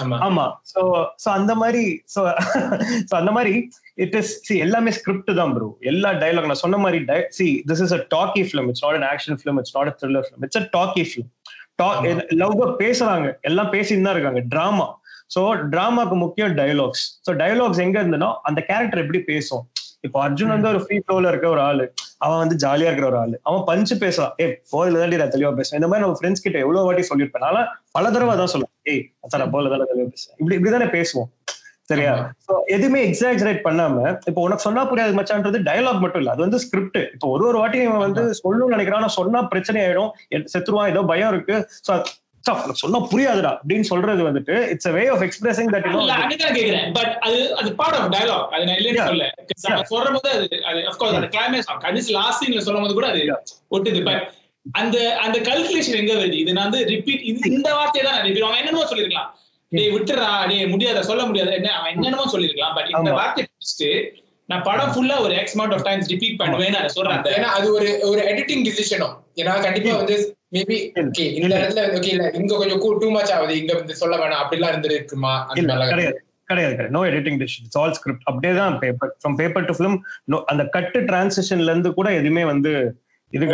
ஆமா. ஆமா. சோ சோ அந்த மாதிரி சோ சோ அந்த மாதிரி இட் இஸ் சி எல்லாமே ஸ்கிரிப்ட் தான் ப்ரோ எல்லா டயலாக் நான் சொன்ன மாதிரி see this is a talkie film it's not an action film it's not a thriller film it's a talkie film love பேசுறாங்க. எல்லாம் பேசிட்டு தான் இருக்காங்க. டிராமா சோ டிராமாக்கு முக்கியம் டயலாக்ஸ் சோ டயலாக்ஸ் எங்க இருந்ததுன்னா அந்த கேரக்டர் எப்படி பேசும்? இப்போ அர்ஜுன் வந்து ஒரு ஃப்ரீ ஃப்ளோல இருக்க ஒரு ஆளு. அவன் வந்து ஜாலியா இருக்கிற ஒரு ஆளு. அவன் பஞ்சு பேசலாம். ஏ போல தாண்டி நான் தெளிவா பேசுவேன். இந்த மாதிரி நம்ம ஃப்ரெண்ட்ஸ் கிட்ட எவ்வளவு வாட்டி சொல்லியிருப்பேன். பல தடவை தான் சொல்லுவேன். ஏய் நான் போல தானே தெளிவா பேசுவேன். இப்படி இப்படிதானே பேசுவோம். சரியா? சோ எதுவுமே எக்ஸாஜரேட் பண்ணாம இப்போ உனக்கு சொன்னா புரியாது மச்சான்றது டயலாக் மட்டும் இல்ல. அது வந்து ஸ்கிரிப்ட் இப்போ ஒரு ஒரு வாட்டி இவன் வந்து சொல்லணும்னு நினைக்கிறான். ஆனா சொன்னா பிரச்சனை ஆயிடும். செத்துருவான். ஏதோ பயம் இருக்கு. சோ சொன்னா புரியாதுடா. அப்படின்னு சொல்றது வந்துட்டு it's a way of expressing that கேக்குறேன். பட் அது அது பார்ட் ஆஃப் டயலாக் அது நான் இல்லைன்னு. சொல்ல நான் சொல்ற போது அது அது அஃப்கோர்ஸ் அந்த கிளைமேக்ஸ் கடைசி லாஸ்ட் சீன்ல சொல்லும் போது கூட அது ஒட்டுது. பட் அந்த அந்த கல்குலேஷன் எங்க வருது? இது நான் வந்து ரிப்பீட் இந்த வார்த்தையை தான் ரிப்பீட் அவன் என்னென்னமோ சொல்லிருக்கலாம் டேய் விட்டுறா. டேய் முடியாத? சொல்ல முடியாது? என்ன? அவன் என்னென்னமோ சொல்லிருக்கலாம் பட் இந்த. வார்த்தை நான் படம் ஃபுல்லா ஒரு x amount of times repeat பண்ணுவேன்னு சொல்றேன் ஏன்னா அது ஒரு ஒரு எடிட்டிங் டிசிஷனும் ஏன்னா கண்டிப்பா வந்து மேபி ஓகே இந்த இடத்துல ஓகே இல்ல இங்க கொஞ்சம் டூ மச் ஆகுது. இங்க வந்து சொல்ல வேணாம். அப்படிலாம் இருந்திருக்குமா? அந்த கிடையாது. கிடையாது no editing decision it's all script அப்படியே தான் paper from paper to film அந்த கட்டு டிரான்சிஷன்ல இருந்து கூட எதுவுமே வந்து இது.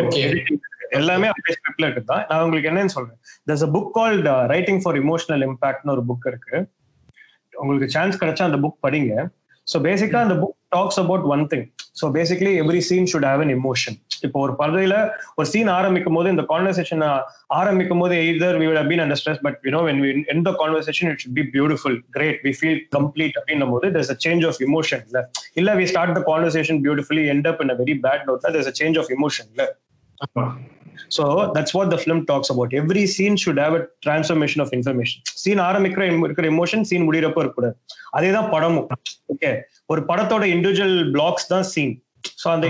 எல்லாமே அப்படியே ஸ்கிரிப்ட்ல இருக்குது? தான் நான் உங்களுக்கு என்னன்னு சொல்றேன். There's a book called writing for emotional இம்பாக்ட்னு ஒரு புக் இருக்கு. உங்களுக்கு சான்ஸ் கிடைச்சா அந்த புக் படிங்க. ஸோ பேசிக்கா அந்த book talks about one thing so basically every scene should have an emotion இப்போ ஒரு பகுதியில ஒரு சீன் ஆரம்பிக்கும் போது இந்த கான்வர்சேஷன் ஆரம்பிக்கும் போது either we been under stress but you know when we end the conversation it should be beautiful great we feel complete அப்படின்னும் போது there's a change of emotion இல்ல இல்ல we start the conversation beautifully end up in a very bad note there's a change of emotion இல்ல So that's what the film talks about. Every scene should have a transformation of information. Scene ஆரம்பிக்கிற இருக்கிற emotion scene முடியிறப்ப இருக்கக்கூடாது அதே தான் படமும். Okay ஒரு படத்தோட individual blocks தான் சீன் ஸோ அந்த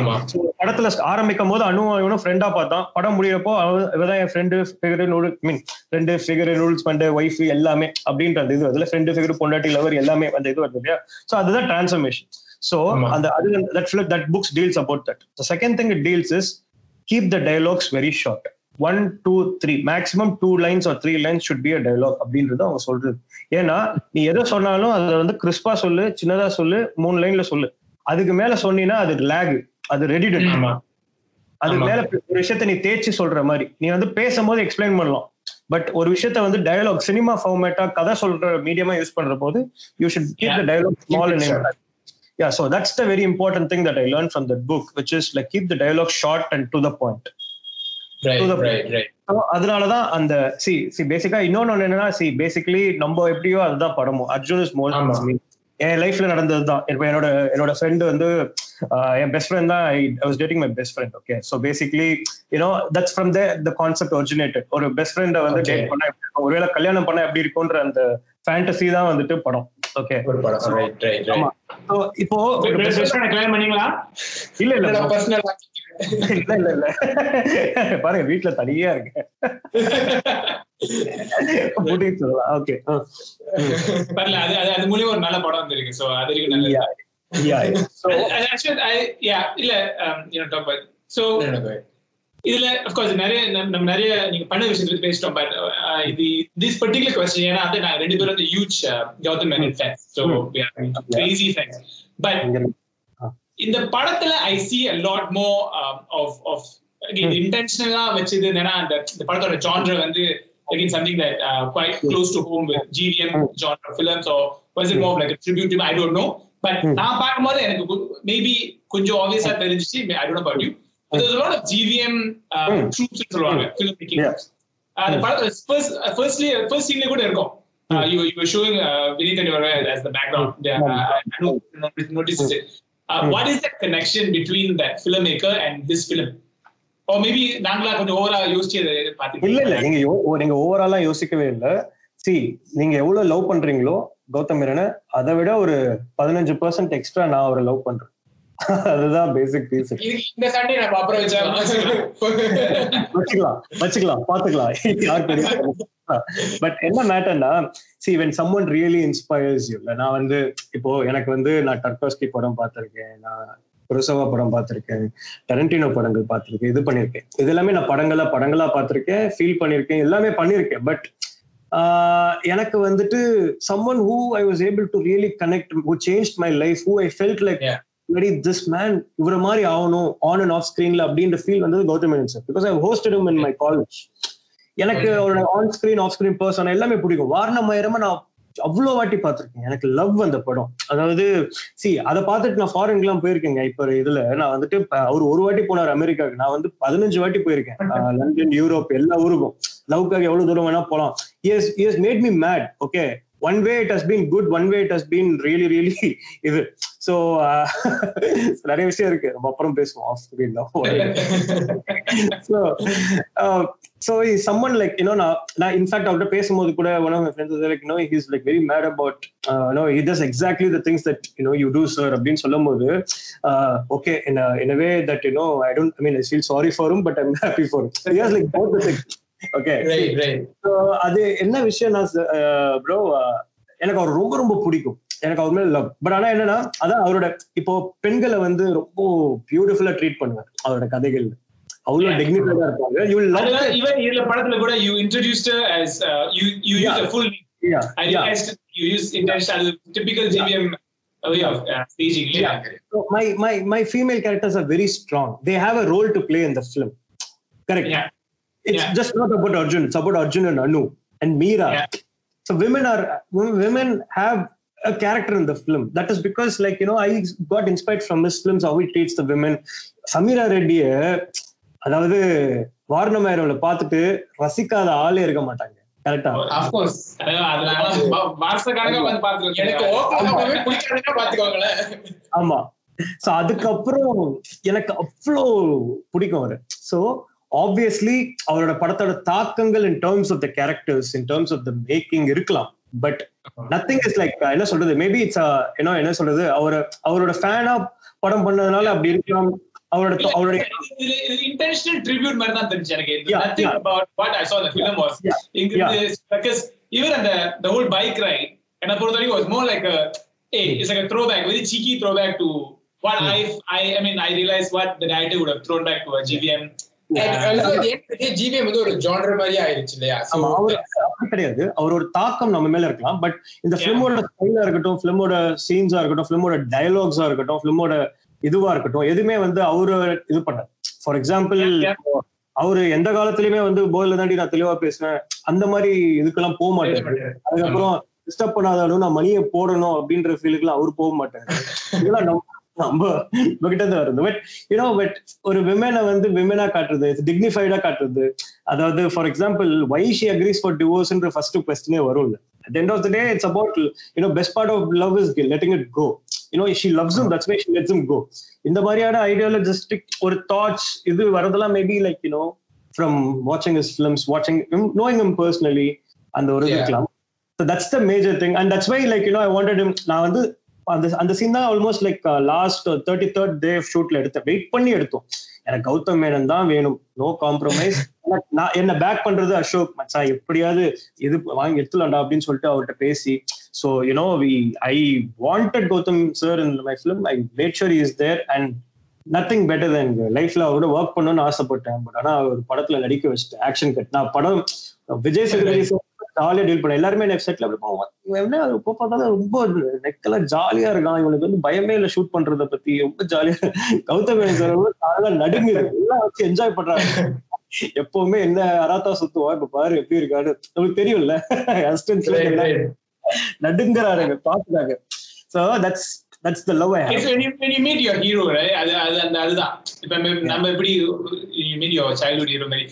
படத்துல ஆரம்பிக்கும் போது அனு இவனும் ஃப்ரெண்டா பார்த்தான். படம் முடியிறப்போ இவதான் என் ஃப்ரெண்டு ஃபிகர் நூல் மீன் ஃப்ரெண்டு ஃபிகர் ரூல்ஸ் பண்ண ஒய்ஃப் எல்லாமே அப்படின்ற இது. அதுல ஃப்ரெண்டு ஃபிகர் பொண்டாட்டி லவர் எல்லாமே அந்த இது வருது இல்லையா? ஸோ அதுதான் டிரான்ஸ்ஃபர்மேஷன் ஸோ. அந்த அது that that books deals about that second thing it deals is keep the dialogues very short. One two three maximum two lines or three lines should be a dialogue அப்படின்றது அவங்க சொல்றது. ஏன்னா நீ எதை சொன்னாலும் அதுல வந்து கிறிஸ்பா சொல்லு சின்னதா சொல்லு மூணு லைன்ல சொல்லு. அதுக்கு மேல சொன்னீங்கன்னா அது லேக் அது ரெடி ஆமா. அதுக்கு. மேல ஒரு விஷயத்த நீ தேய்ச்சி சொல்ற மாதிரி. நீ வந்து பேசும்போது எக்ஸ்பிளைன் பண்ணலாம். பட் ஒரு விஷயத்த வந்து டயலாக் சினிமா ஃபார்மேட்டா கதை சொல்ற மீடியமா யூஸ் பண்ற போது you should keep the dialogue small and. Yeah so that's the very important thing that i learned from that book which is like keep the dialogue short and to the point. Right To the- அந்த see see பேசிக்கா இன்னொன்னு என்னன்னா C basically நம்ம எப்படியோ அதுதான் படமும். Arjun is more. என் லைஃப்ல நடந்தது தான். இப்போ என்னோட என்னோட ஃப்ரெண்டு வந்து என் பெஸ்ட் ஃப்ரெண்ட் தான். I was dating my best friend okay so basically you know that's from the the concept originated ஒரு பெஸ்ட் ஃப்ரெண்டை வந்து. டேட் பண்ணா ஒருவேளை கல்யாணம் பண்ணா எப்படி இருக்கும்ன்ற அந்த ஃபேண்டசி தான் வந்துட்டு படம். ஓகே ஒரு படம். ரைட் ரைட் ஆமா. ஸோ இப்போ friend- கல்யாணம் பண்ணீங்களா? இல்ல இல்ல. பர்சனல் இல்ல இல்ல இல்ல. பாருங்க வீட்டுல தனியா சொல்லலாம் ஓகே பரல அது அது அது மூலியம் ஒரு நல்ல படம் வந்திருக்கு. சோ அது நல்லது. ஸோ ஆக்சுவலி ஐ யா இல்ல you know talk but so இதுல அஃப்கோர்ஸ் நிறைய நம்ம நம்ம நிறைய நீங்க பண்ண விஷயத்தை பத்தி பேசிட்டோம் பட் இது திஸ் பர்டிகுலர் கொஸ்டின் ஏன்னா வந்து நாங்க ரெண்டு பேரும் வந்து huge Gautham Menon fans so crazy fans but இந்த படத்துல I see a lot more of of இன்டென்ஷனலா வச்சது என்னன்னா அந்த இந்த படத்தோட ஜான்ர வந்து again something that uh, quite close to home with GDM genre films or was it more of like a tribute to him? I don't know. But நான் பார்க்கும்போது எனக்கு maybe கொஞ்சம் ஆப்வியஸா தெரிஞ்சிச்சு I don't know about you. But there's a lot of GVM uh, troops ன்னு சொல்லுவாங்க making. Yeah. அந்த படத்துல first firstly first scene கூட இருக்கும் Uh, were showing uh, Vinith and Yora as the background. Uh, noticed it. Uh, What is the connection between that filmmaker and this film? Or maybe நாங்களா கொஞ்சம் ஓவரா யோசிச்சு அதை இல்ல இல்ல நீங்க யோ- நீங்க ஓவராலா யோசிக்கவே இல்ல சி நீங்க எவ்வளவு லவ் பண்றீங்களோ கௌதம் மேனனை அதை விட ஒரு பதினஞ்சு பர்சன்ட் எக்ஸ்ட்ரா நான் அவரை லவ் பண்றேன் அதுதான் பேசிக் பீஸ் இந்த சண்டே நம்ம அப்புறம் வச்சுக்கலாம் வச்சுக்கலாம் வச்சுக்கலாம் பாத்துக்கலாம் பட் என்ன மேட்டர்னா see when some one really inspires you நான் வந்து இப்போ எனக்கு வந்து நான் டர்கோஸ்கி படம் பார்த்திருக்கேன் நான் குருசவா படம் பார்த்திருக்கேன் டரண்டினோ படங்கள் பார்த்திருக்கேன் இது பண்ணிருக்கேன். இது எல்லாமே நான் படங்களா படங்களா பார்த்திருக்கேன் ஃபீல் பண்ணிருக்கேன் எல்லாமே பண்ணிருக்கேன். பட் எனக்கு வந்துட்டு some one who I was able to really connect who change my life who I felt like. Very this man இவர மாதிரி ஆகணும் ஆன் அண்ட் ஆஃப் ஸ்கிரீன்ல அப்படின்ற ஃபீல் வந்தது Gautham Menon sir because I hosted in my college எனக்கு அவரோட on screen off screen person எல்லாமே பிடிக்கும். வாரணமாயிரமா நான் அவ்வளோ வாட்டி பார்த்திருக்கேன். எனக்கு லவ் அந்த படம். அதாவது சி அதை பார்த்துட்டு நான் ஃபாரின்லாம் போயிருக்கேங்க. இப்ப இதுல நான் வந்துட்டு அவர் ஒரு வாட்டி போனார் அமெரிக்காவுக்கு. நான் வந்து பதினஞ்சு வாட்டி போயிருக்கேன். லண்டன் யூரோப் எல்லா ஊருக்கும். லவ்க்காக எவ்வளவு தூரம் வேணா போலாம். Yes yes mad me mad okay one way it has been good one way it has been really really இது. ஸோ (laughs) நிறைய விஷயம் இருக்கு. நம்ம அப்புறம் பேசுவோம் off screen so so summon like you know நான் நான் இன்ஃபேக்ட் அவர்கிட்ட பேசும்போது கூட one of my friends like you know he's like very mad about you know he does exactly the things that you know you do sir அப்படின்னு சொல்லும் போது okay in in way that you know I don't I mean I feel sorry for him but I'm happy for like both the thing okay So, அது என்ன விஷயம்னா bro எனக்கு அவர் ரொம்ப ரொம்ப பிடிக்கும் எனக்கு அவர் மேல லவ் பட் ஆனா என்னன்னா அதான் அவரோட இப்போ பெண்களை வந்து ரொம்ப பியூட்டிஃபுல்லா ட்ரீட் பண்ணுவார் அவரோட கதைகள் அவ்வளவு Yeah. டிக்னிஃபைடா இருப்பாங்க யூ லவ் இதுல படத்துல கூட you introduced her as uh, you you Yeah. use a full name. I realized you use intentional typical JVM way of uh, staging. Yeah. my my my female characters are very strong they have a role to play in the film correct Yeah. It's Yeah. just not about arjun it's about arjun and anu and meera Yeah. so women are women have a character in the film that is because like you know i got inspired from his films how he treats the women Sameera ரெட்டிய அதாவது வாரணமாயிரம்ல பார்த்துட்டு ரசிக்காத ஆளே இருக்க மாட்டாங்க கரெக்டா பாத்துக்கோங்களேன் ஆமா so அதுக்கப்புறம் எனக்கு அவ்வளோ பிடிக்கும் அவரு சோ ஆப்வியஸ்லி அவரோட படத்தோட தாக்கங்கள் in terms of the characters in terms of the making இருக்கலாம். பட் நத்திங் இஸ் லைக் என்ன சொல்றது? மேபி இட்ஸ் என்ன என்ன சொல்றது? அவர் அவரோட ஃபேனா படம் பண்ணதுனால அப்படி இருக்கலாம். அவரோட அவருடைய இன்டென்ஷனல் ட்ரிபியூட் மாதிரி தான் தெரிஞ்சு எனக்கு. வாட் ஐ ஈவன் அந்த the whole bike ride என்ன பொறுத்த வரைக்கும் was more like a hey it's like a throwback very cheeky throwback to what I I I mean I realized what the director would have thrown back to a GVM GVM வந்து ஒரு genre மாதிரியே ஆயிருச்சு இல்லையா? So, ஆமா அவர் அப்படி கிடையாது. அவரோட தாக்கம் நம்ம மேல இருக்கலாம். பட் இந்த பிலிமோட ஸ்டைலா இருக்கட்டும் பிலிமோட சீன்ஸா இருக்கட்டும் பிலிமோட டயலாக்ஸா இருக்கட்டும் பிலிமோட இதுவா இருக்கட்டும் எதுவுமே வந்து அவரு இது பண்ணார் ஃபார் எக்ஸாம்பிள் அவரு எந்த காலத்திலயுமே வந்து போதில தாண்டி நான் தெளிவா பேசுவேன். அந்த மாதிரி இதுக்கெல்லாம் போக மாட்டாரு. அதுக்கப்புறம் டிஸ்டர்ப் பண்ணாதாலும் நான் மணியை போடணும் அப்படின்ற ஃபீலுக்குலாம் அவர் போக மாட்டாரு. (laughs) இதெல்லாம் நம்ம நம்ம நம்ம கிட்ட இருந்து வருது பட் யூனோ பட் ஒரு விமனை வந்து விமனா காட்டுறது டிக்னிஃபைடா காட்டுறது அதாவது for example why she agrees for டிவோர்ஸ்ன்ற first கொஸ்டினே வரும்ல at end of the day it's about you know best part of love is letting it go you know she loves him that's why she lets him go இந்த மாதிரியான ideologistic ஒரு thoughts இது வரதெல்லாம் maybe like you know from வாட்சிங் his films வாட்சிங் knowing him personally அந்த ஒரு. இருக்கலாம் So that's the major thing. And that's why, like, you know, I wanted him. நான் வந்து அந்த அந்த சீன் தான் almost like last thirty third day ஷூட்ல எடுத்தேன். வெயிட் பண்ணி எடுத்தோம். எனக்கு கௌதம் மேனன் தான் வேணும். நோ காம்ப்ரமைஸ் நான் என்ன பேக் பண்றது அசோக் மச்சான். எப்படியாவது இது வாங்கி எடுத்துலாம்டா அப்படின்னு சொல்லிட்டு அவர்கிட்ட பேசி. So you know we I wanted Gautham sir in my film I made sure is there and nothing better then லைஃப்ல அவரோட ஒர்க் பண்ணணும்னு ஆசைப்பட்டேன். பட் ஆனா ஒரு படத்துல நடிக்க வச்சுட்டேன் ஆக்ஷன் கட் நான் படம் விஜய் சேதுபதி (laughs) ஜாலியா டீல் பண்ண எல்லாருமே எனக்கு செட்ல அப்படி போவோம் இவன் என்ன இப்போ பார்த்தாலும் ரொம்ப நெக்கெல்லாம் ஜாலியா இருக்கான். இவனுக்கு வந்து பயமே இல்லை ஷூட் பண்றத பத்தி. ரொம்ப ஜாலியா கௌதம் அதெல்லாம் நடுங்குது எல்லாம் வச்சு என்ஜாய் பண்றாங்க. எப்பவுமே என்ன அராத்தா சுத்துவோம் இப்ப பாரு எப்படி இருக்காரு உங்களுக்கு தெரியும்ல. நடுங்குறாருங்க பாத்துறாங்க so that's that's the love I when you when you meet your hero, right? அது அது அந்த அதுதான் இப்ப நம்ம- எப்படி you meet your childhood hero மாதிரி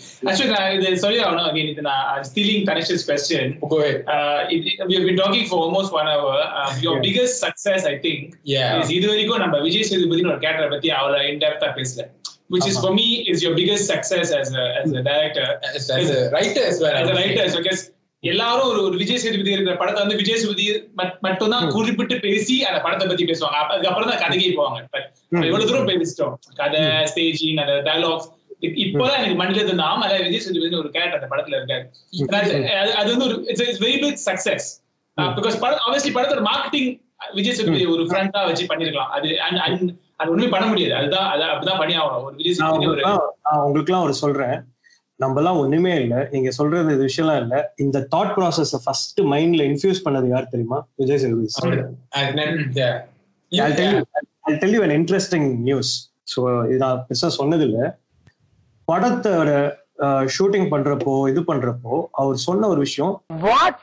நான் இது சொல்லி ஆகணும் again இது நான் stealing connections question Go ahead. we have been talking for almost one hour uh, your Yeah. biggest success I think Yeah. is இது வரைக்கும் நம்ம விஜய் சேதுபதி ஒரு கேரக்டர் பத்தி in depth பேசல which is for me is your biggest success as a as a director As as a writer as well. as a writer because எல்லாரும் ஒரு ஒரு விஜய் சேதுபதி இருக்கிற படத்தை வந்து விஜய் சேதுபதி மட்- மட்டும்தான் குறிப்பிட்டு பேசி அந்த படத்தை பத்தி பேசுவாங்க. அதுக்கப்புறம் தான் கதைக்கு போவாங்க. எவ்வளவு தூரம் பேசிட்டோம்? கதை ஸ்டேஜிங் அந்த டயலாக்ஸ் இப்பதான் எனக்கு மண்டில இருந்து ஆமா. இல்ல விஜய் சேதுபதி ஒரு கேரக்டர் அந்த படத்துல இருக்காரு. அது- வந்து ஒரு it's very big success because படம் ஆப்வியஸ்லி படத்தோட மார்க்கெட்டிங் விஜய் சேதுபதி ஒரு ஃப்ரண்டா வச்சு பண்ணிருக்கலாம். அது and அது ஒண்ணுமே பண்ண முடியாது. அதுதான் அது அப்படிதான் பண்ணி ஆகணும். ஒரு விஜய் சேதுபதி ஒரு நான் உங்களுக்குலாம் ஒரு சொல்றேன். நம்ம எல்லாம் ஒண்ணுமே இல்ல. நீங்க சொல்றது இது விஷயம்லாம் இல்ல. இந்த தாட் ப்ராசஸ் ஃபர்ஸ்ட் மைண்ட்ல இன்ஃபியூஸ் பண்ணது யார் தெரியுமா? விஜய் சேதுபதி. அது என்ன- yeah. I'll tell you, I'll tell you an interesting news. So இது நான் பெருசா சொன்னது இல்ல படத்தோட ஷூட்டிங் பண்றப்போ இது பண்றப்போ அவர் சொன்ன ஒரு விஷயம். What